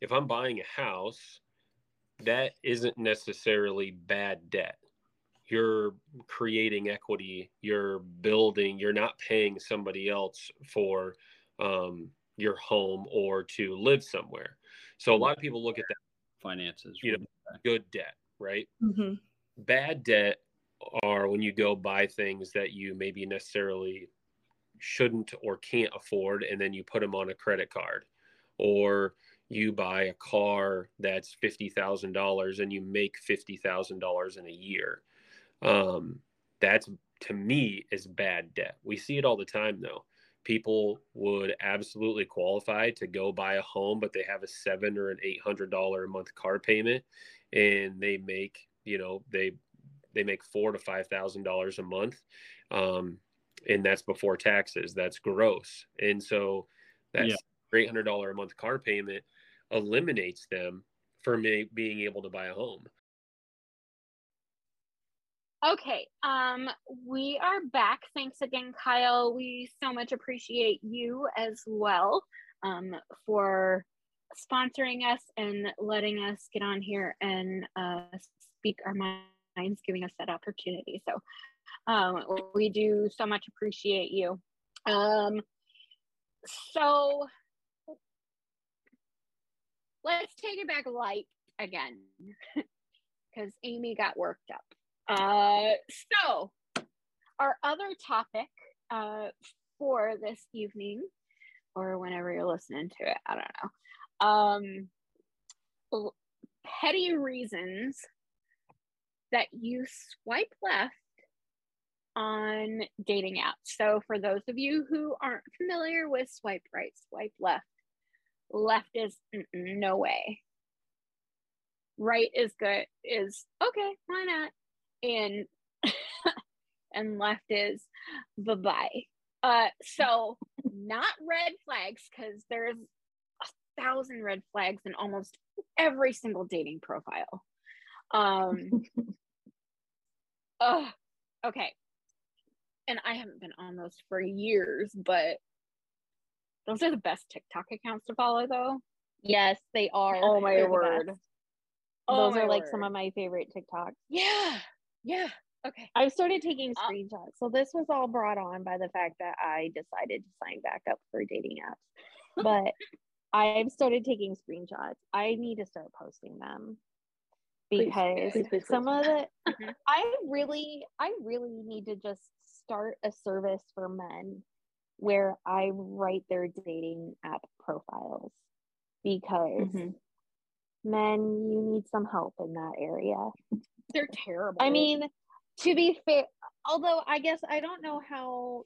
if I'm buying a house, that isn't necessarily bad debt. You're creating equity, you're building, you're not paying somebody else for um, your home or to live somewhere. So a lot of people look at that finances, you know, good debt, right? Mm-hmm. Bad debt are when you go buy things that you maybe necessarily shouldn't or can't afford, and then you put them on a credit card, or you buy a car that's fifty thousand dollars and you make fifty thousand dollars in a year. Um, that's to me is bad debt. We see it all the time though people would absolutely qualify to go buy a home, but they have a seven or an eight hundred dollar a month car payment, and they make you know they they make four to five thousand dollars a month, um, and that's before taxes. That's gross, and so that's yeah. eight hundred dollar a month car payment eliminates them from being able to buy a home. Okay, um, we are back. Thanks again, Kyle. We so much appreciate you as well um, for sponsoring us and letting us get on here and uh, speak our minds, giving us that opportunity. So um, we do so much appreciate you. Um, so let's take it back light again because Amy got worked up. Uh, so, our other topic uh, for this evening, or whenever you're listening to it, I don't know. Um, petty reasons that you swipe left on dating apps. So, for those of you who aren't familiar with swipe right, swipe left, left is no way. Right is good, is okay, why not? and and left is bye bye. Uh, so not red flags because there's a thousand red flags in almost every single dating profile. Um, uh, okay, and I haven't been on those for years, but those are the best TikTok accounts to follow, though. Yes, they are. Oh my They're word! Oh those are like word. some of my favorite TikToks. Yeah, yeah. Okay. I've started taking uh, screenshots. So this was all brought on by the fact that I decided to sign back up for dating apps. But I've started taking screenshots. I need to start posting them because please, please, please, some of the mm-hmm. I really I really need to just start a service for men where I write their dating app profiles because mm-hmm. men you need some help in that area. They're terrible. I mean, to be fair, although I guess I don't know how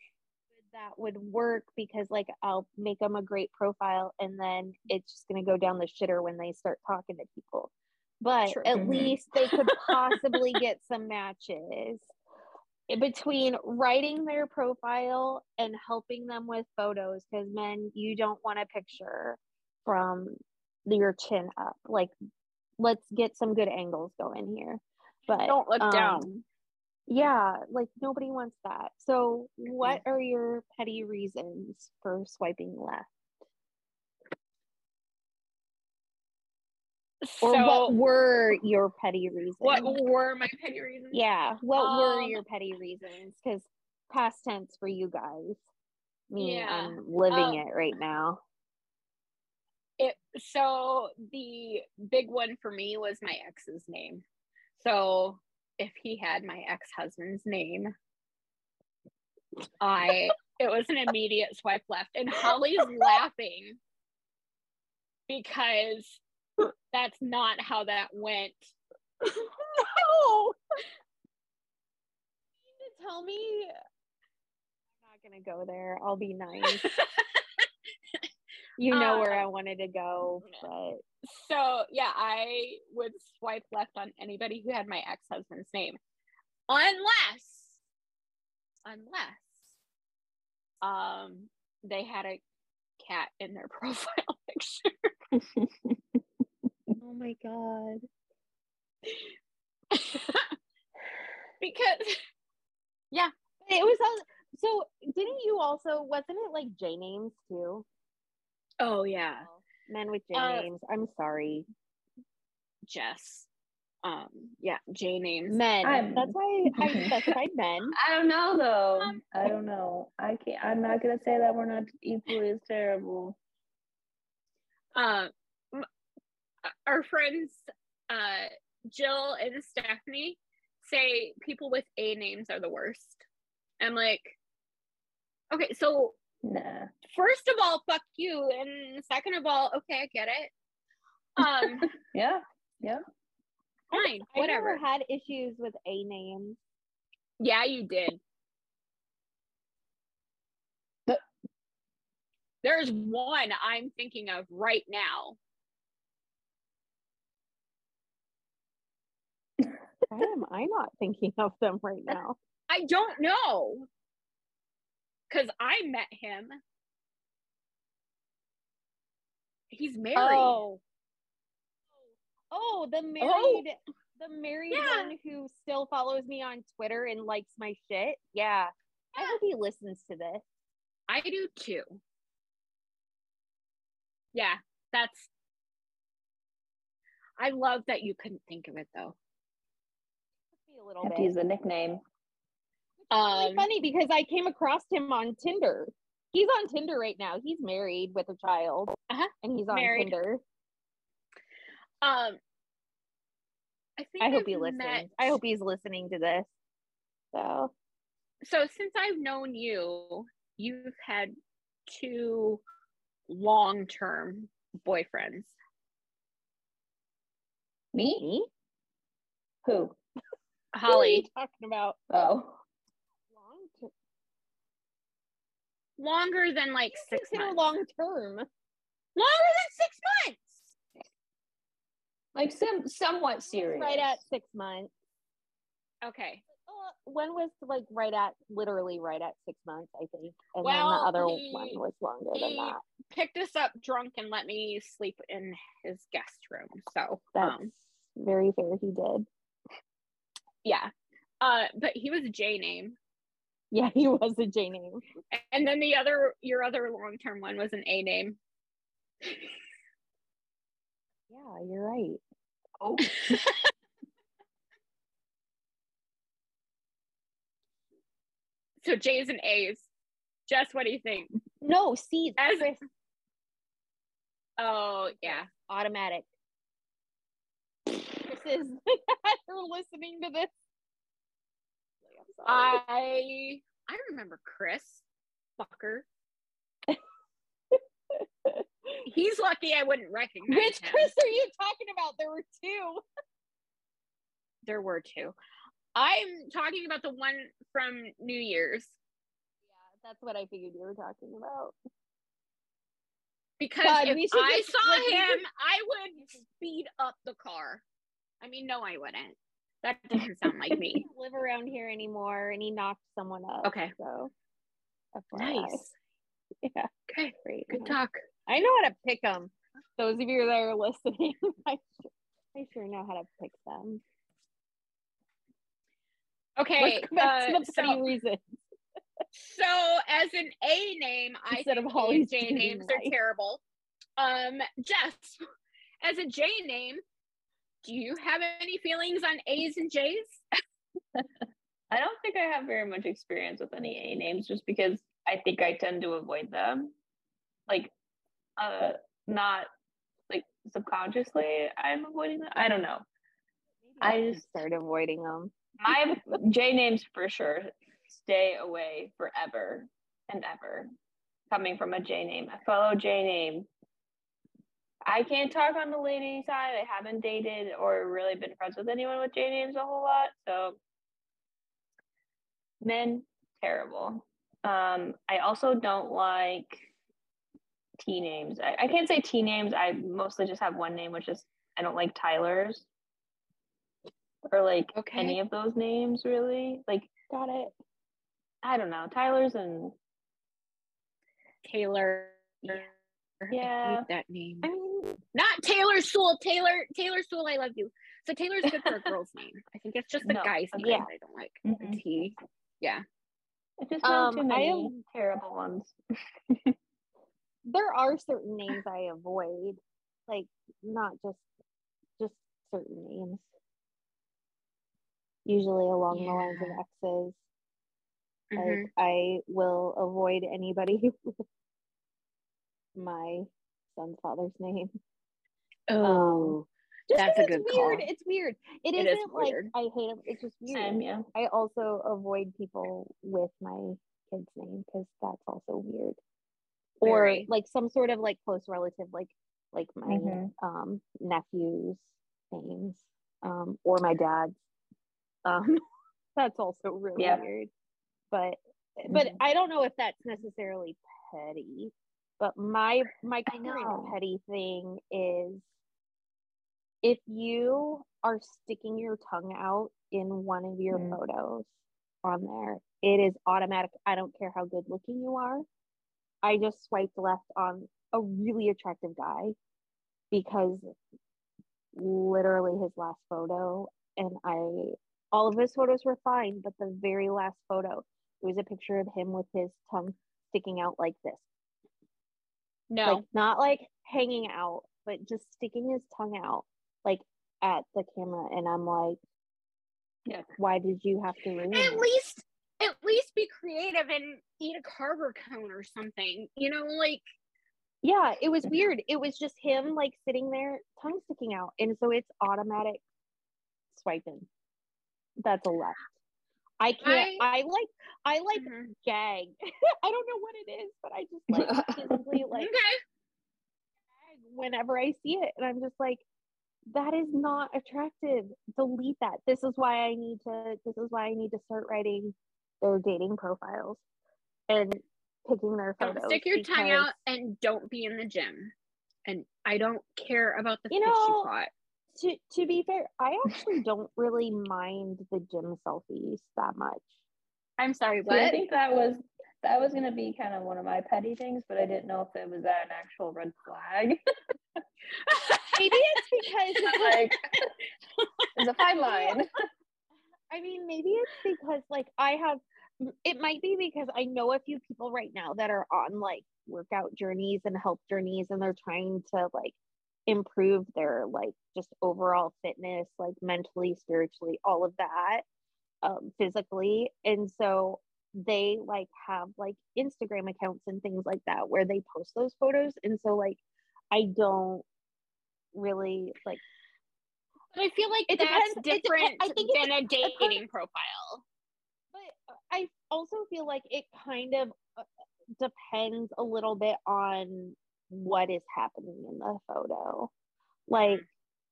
that would work because like I'll make them a great profile and then it's just going to go down the shitter when they start talking to people. But True. at Mhm. least they could possibly get some matches between writing their profile and helping them with photos because men you don't want a picture from your chin up like let's get some good angles going here. But Don't look um, down. yeah like nobody wants that. So what are your petty reasons for swiping left or so what were your petty reasons? What were my petty reasons? yeah what were Um, your petty reasons? Because past tense for you guys me Yeah, i'm living um, it right now. It so the big one for me was my ex's name. So if he had my ex-husband's name i it was an immediate swipe left. And holly's laughing because that's not how that went. No. To tell me. I'm not gonna go there. I'll be nice. You know where i Um, wanted to go but so yeah i would swipe left on anybody who had my ex-husband's name. Unless unless um they had a cat in their profile picture oh my god. Because yeah, it was on so didn't you also wasn't it like j names too? Oh yeah. Men with j Uh, names. I'm sorry. Jess. Um yeah j names. Men. I'm- that's why i specified men. I don't know though. Um, I don't know. I can't. I'm not gonna say that we're not equally as terrible. um m- our friends uh jill and stephanie say people with a names are the worst i'm like okay so Nah. first of all fuck you and second of all okay i get it um Yeah. Yeah. fine I whatever never had issues with a names yeah you did The- there's one i'm thinking of right now why am i not thinking of them right now i don't know because i met him he's married Oh. Oh, the oh. married the married Yeah. one who still follows me on Twitter and likes my shit. Yeah. I hope he listens to this. I do too. Yeah, that's. I love that you couldn't think of it though. Me a little Have bit. to use a nickname. really Um, funny because I came across him on Tinder. He's on Tinder right now. He's married with a child. Uh-huh. And he's on Married. Tinder. um, I think I hope I've he listens. met- I hope he's listening to this. So So since I've known you, you've had two long-term boyfriends. Me? me? Who? Who are you Holly, talking about? Oh. Long term. longer than like six months. long term. longer than six months. Like some somewhat serious. Right at six months. Okay. Uh, one was like right at literally right at six months, I think, and Well, then the other he- one was longer than that. picked us up drunk and let me sleep in his guest room. So That's um, very fair. He did. Yeah. Uh, but he was a J name, Yeah, he was a J name. and then the other, your other long term one was an A name. Yeah, you're right. Oh. So J's and A's. Jess, what do you think? No, see, As- Chris, Oh yeah. automatic. Is you're listening to this. I I remember Chris fucker. He's lucky I wouldn't recognize Which him. Chris are you talking about? There were two. There were two. I'm talking about the one from New Year's. Yeah, that's what I figured you were talking about. Because God, if I saw him, I would speed up the car. I mean, no, I wouldn't. That doesn't sound like me. live around here anymore, and he knocked someone up. Okay. So. Nice. Yeah. Okay. Great. Good talk. I know how to pick them. Those of you that are listening, I sure, I sure know how to pick them. Okay. Back uh, the funny so, reason. so as an A name, I Instead think of A and Holly's J names are terrible. Um, Jess, as a J name, do you have any feelings on A's and J's? I don't think I have very much experience with any A names just because I think I tend to avoid them. Like uh not like subconsciously I'm avoiding them. I don't know. I I just- start avoiding them. My J names for sure stay away forever and ever. Coming from a J name, a fellow J name. I can't talk on the lady side. I haven't dated or really been friends with anyone with J names a whole lot. So men, terrible. Um, I also don't like T names. I, I can't say T names. I mostly just have one name, which is I don't like Tyler's or like Okay. any of those names really. Like Got it. I don't know, Tyler's and Taylor. Yeah. I Yeah. hate that name. I mean, Not Taylor Sewell. Taylor Taylor Sewell. I love you. So Taylor's good for a girl's name. I think it's just the No, guy's name that I don't like. Mhm. T. Yeah. it's just Um, too many am- terrible ones. there are certain names I avoid, like not just just certain names. Usually along the lines of Yeah. exes. Mhm. Like I will avoid anybody my son's father's name. Oh, Just That's a good it's weird. call. It's weird. It It is isn't like weird. I hate him. It's just weird. Same, yeah. I also avoid people with my kid's name because that's also weird. Or like some sort of like close relative, like like my Mhm. um nephew's names, um, or my dad's. Um, that's also really Yeah. weird. But but Mhm. I don't know if that's necessarily petty. But my my current know. petty thing is if you are sticking your tongue out in one of your Mm. photos on there, it is automatic. I don't care how good looking you are. I just swiped left on a really attractive guy because literally his last photo and I all of his photos were fine, but the very last photo it was a picture of him with his tongue sticking out like this. No. Like not like hanging out, but just sticking his tongue out like at the camera and I'm like, Yeah. why did you have to ruin at it? least at least be creative and eat a carver cone or something. You know, like Yeah, it was weird. It was just him like sitting there, tongue sticking out. And so it's automatic swiping. That's a left. I can't I, like I like Mhm. gag. I don't know what it is, but I just like physically like okay. whenever I see it. And I'm just like, that is not attractive. Delete that. This is why I need to this is why I need to start writing their dating profiles and picking their photos. Don't photos. stick your tongue out and don't be in the gym. And I don't care about the You fish know, you caught. To to be fair, I actually don't really mind the gym selfies that much. I'm sorry, See, I think that was that was gonna be kind of one of my petty things, but I didn't know if it was an actual red flag. Maybe it's because like it's a fine line. I mean, maybe it's because like I have it might be because I know a few people right now that are on like workout journeys and health journeys and they're trying to like improve their like just overall fitness, like mentally, spiritually, all of that, um, physically. And so they like have like Instagram accounts and things like that where they post those photos. And so like I don't really like But I feel like It that's depends- different I think than a dating profile. but I also feel like it kind of uh, depends a little bit on what is happening in the photo. Like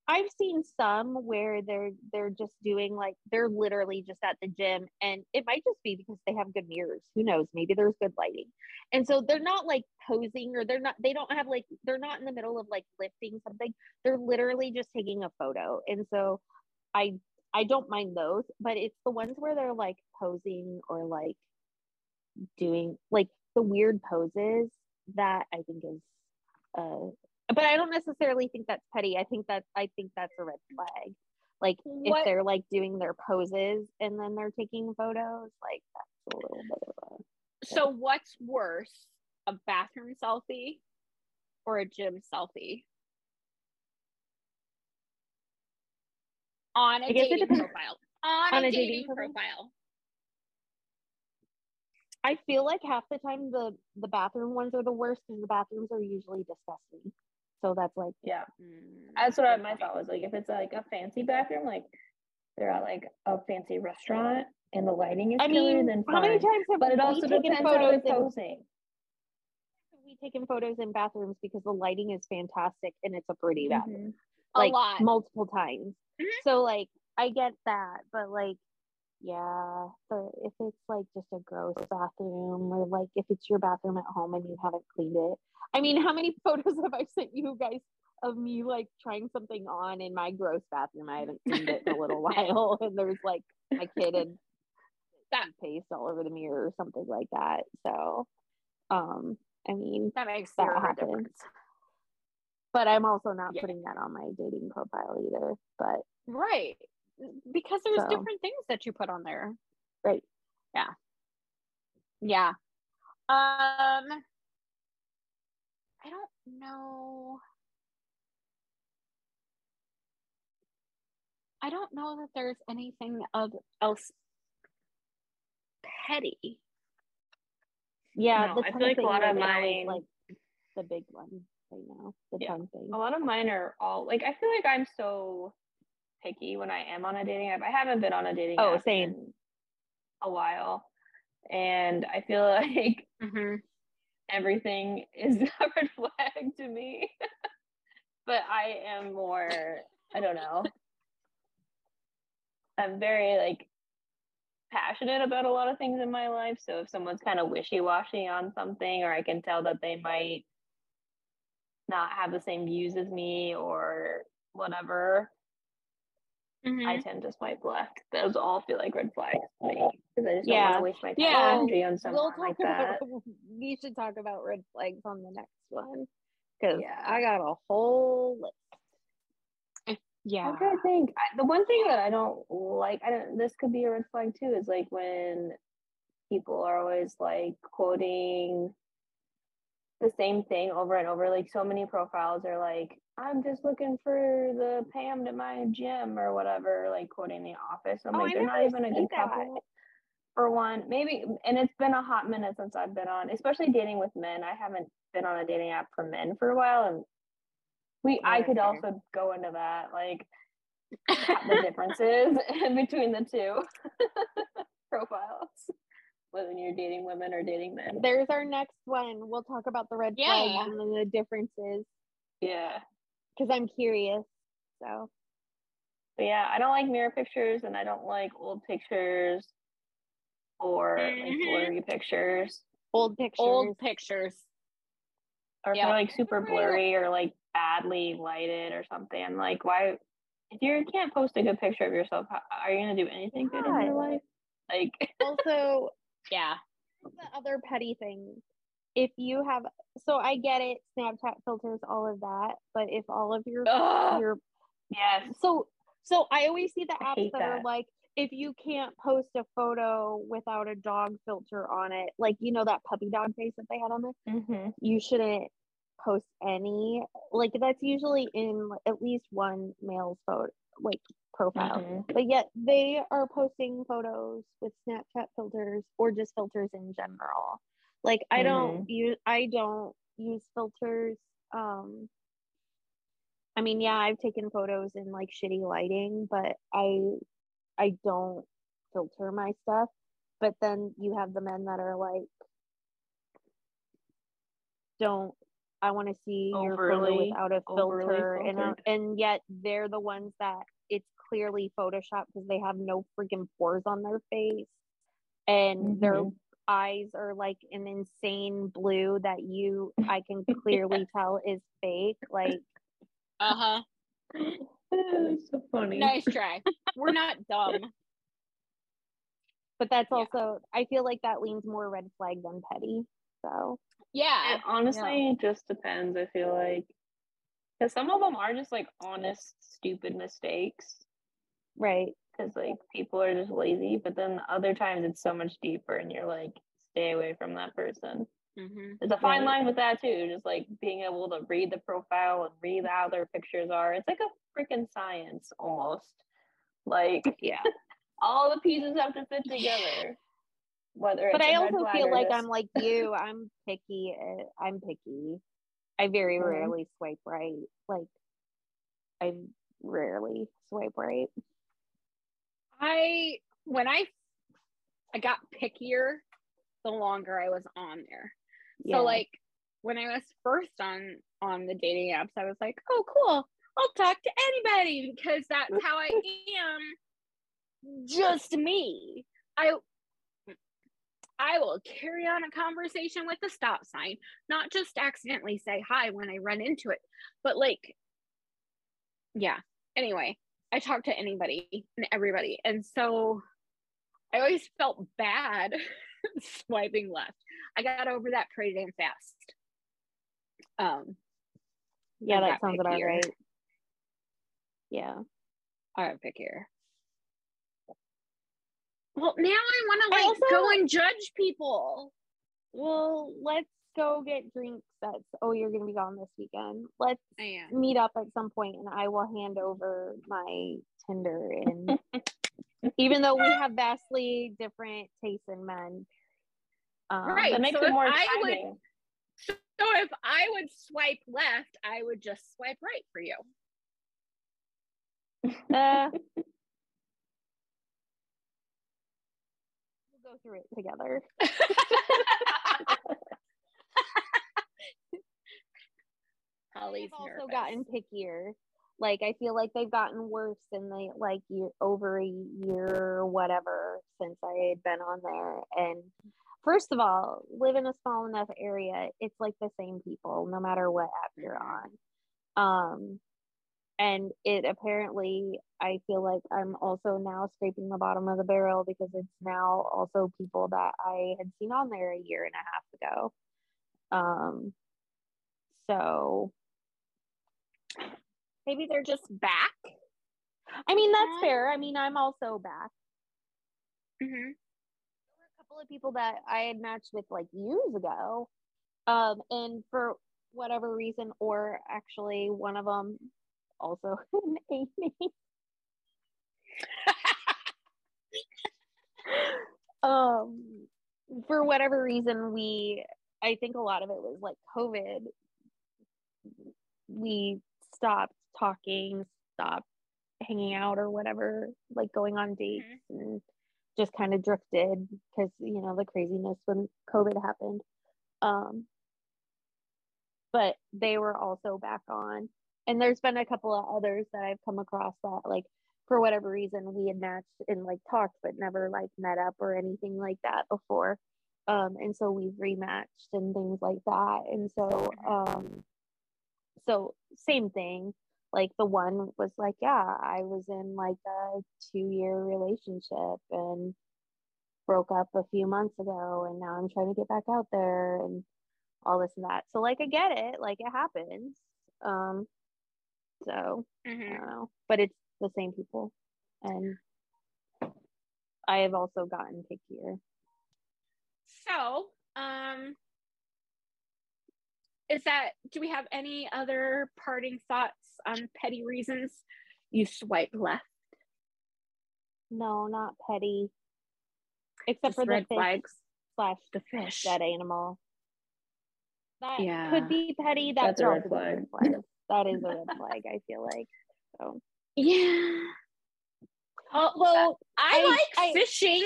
I've seen some where they're they're just doing like they're literally just at the gym and it might just be because they have good mirrors. Who knows? Maybe there's good lighting. And so they're not like posing or they're not they don't have like they're not in the middle of like lifting something. They're literally just taking a photo. And so I I don't mind those, but it's the ones where they're like posing or like doing like the weird poses that I think is uh but I don't necessarily think that's petty. I think that I think that's a red flag. Like What- if they're like doing their poses and then they're taking photos, like that's a little bit of a So what's worse, a bathroom selfie or a gym selfie? On a dating depends- profile. On, On a, a dating, dating profile? profile. I feel like half the time the the bathroom ones are the worst because the bathrooms are usually disgusting. So that's like Yeah. Mm, That's what I, my thought was like if it's like a fancy bathroom, like they're at like a fancy restaurant and the lighting is I killer, mean, then how many times have But it we also taken depends how photos they're in, posing. we taken photos in bathrooms because the lighting is fantastic and it's a pretty bathroom. Mhm. A like lot. multiple times. Mhm. So like I get that, but like yeah, so if it's like just a gross bathroom or like if it's your bathroom at home and you haven't cleaned it. I mean, how many photos have I sent you guys of me like trying something on in my gross bathroom? I haven't cleaned it in a little while and there's like my kid and That- paste all over the mirror or something like that. So um I mean That makes that happens. difference. But I'm also not Yeah. putting that on my dating profile either. But Right. Because there's So- different things that you put on there. right. Yeah. Yeah. Um I don't know. I don't know that there's anything of else petty. Yeah, No, the I feel like a lot of right now mine- like the big one right now. The Yeah. tongue thing. A lot of mine are all like I feel like I'm so picky when I am on a dating app. I haven't been on a dating Oh, app same. in a while. And I feel like Mm-hmm. everything is a red flag to me. but I am more, I don't know. I'm very like passionate about a lot of things in my life. So if someone's kind of wishy-washy on something or I can tell that they might not have the same views as me or whatever, Mm-hmm. I tend to swipe left. Those all feel like red flags to me because I just don't want to waste my time Yeah. energy on someone We'll talk like about. that. We should talk about red flags on the next one because Yeah. I got a whole list. Yeah. I'm trying to think. I, the one thing that I don't like, I don't. This could be a red flag too. Is like when people are always like quoting the same thing over and over. Like so many profiles are like, "I'm just looking for the Pam to my gym" or whatever. Like quoting The Office. I'm Oh, like, I they're not even a good that. couple. For one, maybe, and it's been a hot minute since I've been on, especially dating with men. I haven't been on a dating app for men for a while, and we. Oh, I could also go into that, like the differences between the two profiles, whether you're dating women or dating men. There's our next one. We'll talk about the red Yeah. flags and the differences Yeah. Because I'm curious. So But yeah, I don't like mirror pictures and I don't like old pictures or like Mhm. blurry pictures. old pictures. Old pictures. Or if Yeah. they're like super blurry or like badly lighted or something. I'm like, why if you can't post a good picture of yourself, how, are you gonna do anything good in your life? Like also, Yeah. the other petty things. If you have, so I get it, Snapchat filters, all of that. But if all of your Ugh. your yes. so so I always see the apps hate that, are like if you can't post a photo without a dog filter on it, like you know that puppy dog face that they had on there, Mm-hmm. you shouldn't post any. Like that's usually in at least one male's photo, like profile. Mhm. But yet they are posting photos with Snapchat filters or just filters in general. Like I don't use I don't use filters. Um I mean, yeah, I've taken photos in like shitty lighting, but I I don't filter my stuff. But then you have the men that are like don't I want to see your photo without a filter, and uh, and yet they're the ones that it's clearly photoshopped because they have no freaking pores on their face, and their Mhm. Eyes are like an insane blue that you I can clearly tell is fake. Like Uh-huh. It's so funny. Nice try. We're not dumb. but that's Yeah. also I feel like that leans more red flag than petty. So Yeah. It honestly just depends. I feel like because some of them are just like honest, stupid mistakes. right. Because like people are just lazy, but then other times it's so much deeper, and you're like, stay away from that person. Mm-hmm. There's a fine line with that too. Just like being able to read the profile and read how their pictures are. It's like a freaking science almost. Like Yeah. all the pieces have to fit together. Whether but I also feel like just- I'm like you. I'm picky. uh, I'm picky. I very Mhm. rarely swipe right. Like I rarely swipe right. I when I I got pickier the longer I was on there. Yeah. So like when I was first on on the dating apps, I was like, oh cool, I'll talk to anybody because that's how I am. Just me. I I will carry on a conversation with a stop sign, not just accidentally say hi when I run into it, but like, yeah. Anyway, I talk to anybody and everybody. And so I always felt bad swiping left. I got over that pretty damn fast. Um, yeah, that sounds about pickier. right. Yeah. All right, got pickier. Well, now I want to like also- go and judge people. Well, let's go get drinks. That's oh, you're gonna be gone this weekend. Let's meet up at some point, and I will hand over my Tinder. And even though we have vastly different tastes in men, um, Right. that makes so it if more I would- So if I would swipe left, I would just swipe right for you. Uh, we'll go through it together. Holly's They've also nervous. gotten pickier. Like I feel like they've gotten worse in the like year over a year or whatever since I had been on there. And first of all, live in a small enough area, it's like the same people no matter what app you're on. Um and it apparently I feel like I'm also now scraping the bottom of the barrel because it's now also people that I had seen on there a year and a half ago. Um so Maybe they're just back. I mean, that's fair. I mean, I'm also back. Mm-hmm. There were a couple of people that I had matched with like years ago. Um, and for whatever reason, or actually one of them also Amy. um, for whatever reason, we, I think a lot of it was like COVID. We stopped talking, stopped hanging out or whatever, like going on dates and just kind of drifted because you know the craziness when COVID happened. Um, but they were also back on, and there's been a couple of others that I've come across that like for whatever reason we had matched and like talked but never like met up or anything like that before. Um, and so we've rematched and things like that. And so um, so same thing. Like the one was like yeah i was in like a two year relationship and broke up a few months ago and now i'm trying to get back out there and all this and that. So like i get it. Like it happens. Um so Mm-hmm. don't know. But it's the same people. And i have also gotten pickier. So, um, is that, do we have any other parting thoughts on petty reasons you swipe left? no not petty except Just for the red fish flags. slash The fish. dead animal that Yeah. could be petty that's, That's a red also a red flag. that is a red flag i feel like so Yeah. Oh, well I, I- like I- fishing,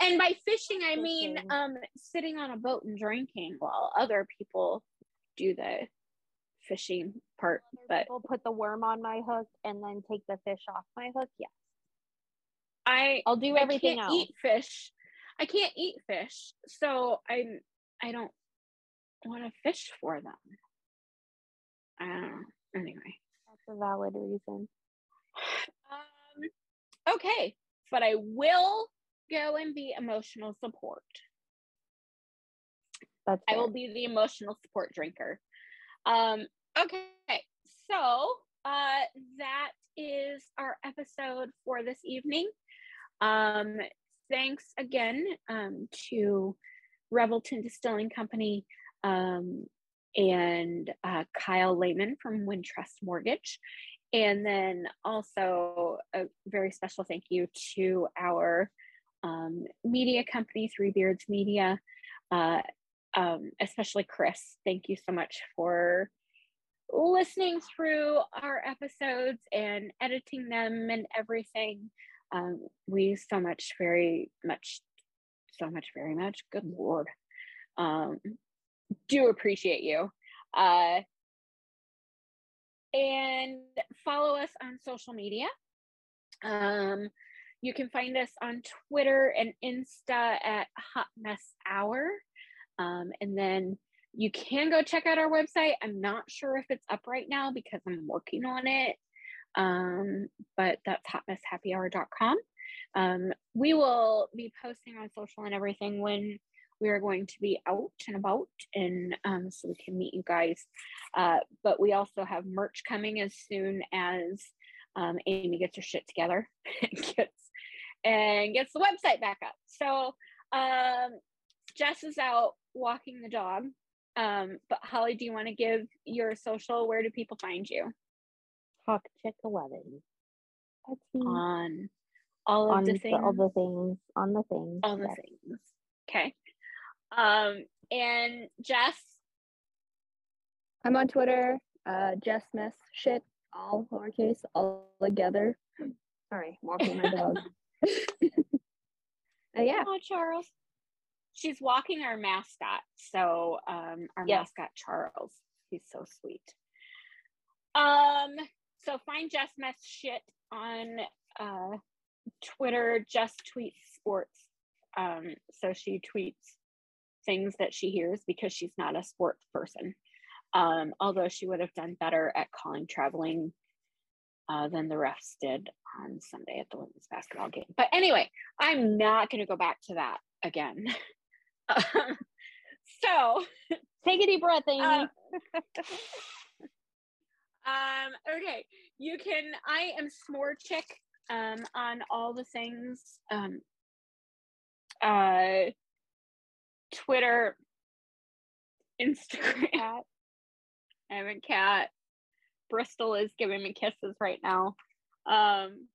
and by fishing I mean um sitting on a boat and drinking while other people do the fishing part, but People put the worm on my hook and then take the fish off my hook. Yeah, I I'll do I everything can't else. eat fish. I can't eat fish, so I I don't want to fish for them. I don't know. Anyway, That's a valid reason. um, okay, but I will go and be emotional support. That's I will be the emotional support drinker. Um, okay, so uh, that is our episode for this evening. Um, thanks again um, to Revelton Distilling Company um, and uh, Kyle Lehman from Wintrust Mortgage. And then also a very special thank you to our um, media company, Three Beards Media. Uh, um, especially Chris. Thank you so much for listening through our episodes and editing them and everything. Um, we so much, very much, so much, very much. Good lord, um, do appreciate you. Uh, and follow us on social media. Um, you can find us on Twitter and Insta at Hot Mess Hour. Um, and then you can go check out our website. I'm not sure if it's up right now because I'm working on it. Um, but that's hotmesshappyhour.com. Um, we will be posting on social and everything when we are going to be out and about and um, so we can meet you guys. Uh, but we also have merch coming as soon as um, Amy gets her shit together and gets and gets the website back up. So um, Jess is out walking the dog. Um, but Holly, do you want to give your social? Where do people find you? Hawk Chick Eleven. That's me. On all of on the the, things. all the things on the things. all the things. Okay. Um, and Jess, I'm on Twitter, uh, Jess Smith, shit, all lowercase, all together. Sorry, walking my dog. Uh, yeah, oh Charles. She's walking our mascot. So um our Yes. mascot Charles. He's so sweet. Um, so find Jess Mess shit on uh Twitter, just tweets sports. Um, so she tweets things that she hears because she's not a sports person. Um, although she would have done better at calling traveling uh, than the refs did on Sunday at the women's basketball game. But anyway, I'm not going to go back to that again. so, Take a deep breath, Amy. uh, um, okay, you can. I am S'more Chick um, on all the things. Um, uh, Twitter, Instagram. I have a cat. Bristol is giving me kisses right now. Um,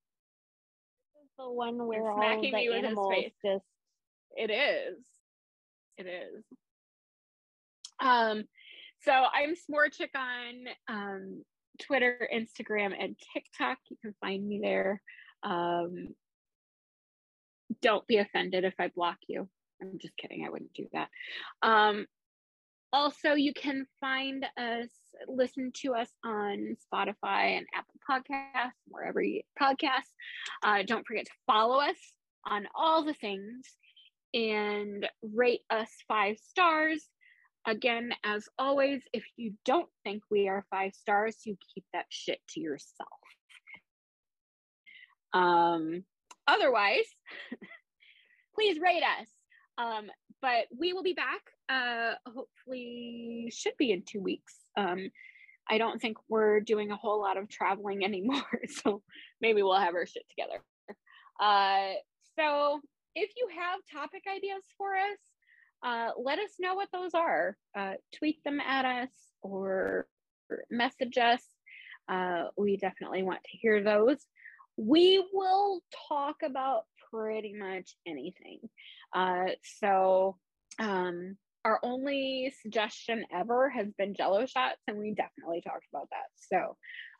the one where all the me with his animals face. just it is. It is. Um, so I'm S'more Chick on um, Twitter, Instagram, and TikTok. You can find me there. Um, don't be offended if I block you. I'm just kidding. I wouldn't do that. Um, also, you can find us, listen to us on Spotify and Apple Podcasts, wherever you podcast. Uh, don't forget to follow us on all the things and rate us five stars. Again, as always, if you don't think we are five stars, you keep that shit to yourself. Um, otherwise, please rate us. Um, but we will be back. Uh, hopefully, should be in two weeks. Um, I don't think we're doing a whole lot of traveling anymore, so maybe we'll have our shit together. Uh, so if you have topic ideas for us, uh, let us know what those are. Uh, tweet them at us or, message us. Uh, we definitely want to hear those. We will talk about pretty much anything. Uh, so, um, our only suggestion ever has been jello shots, and we definitely talked about that. So,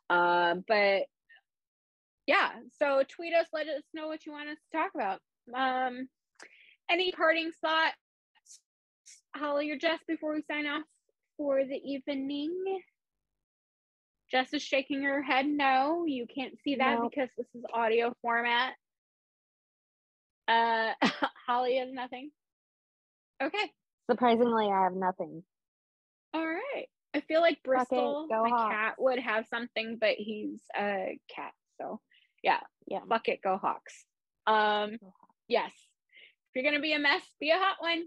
uh, but yeah, so tweet us, let us know what you want us to talk about. Um, any parting thoughts, Holly or Jess, before we sign off for the evening? Jess is shaking her head no. You can't see that Nope. because this is audio format. Uh Holly has nothing. Okay. Surprisingly, I have nothing. All right. I feel like Bristol, my Hawks. cat, would have something, but he's a cat. So yeah, Yeah. Bucket, go Hawks. Um Go Yes. If you're going to be a mess, be a hot one.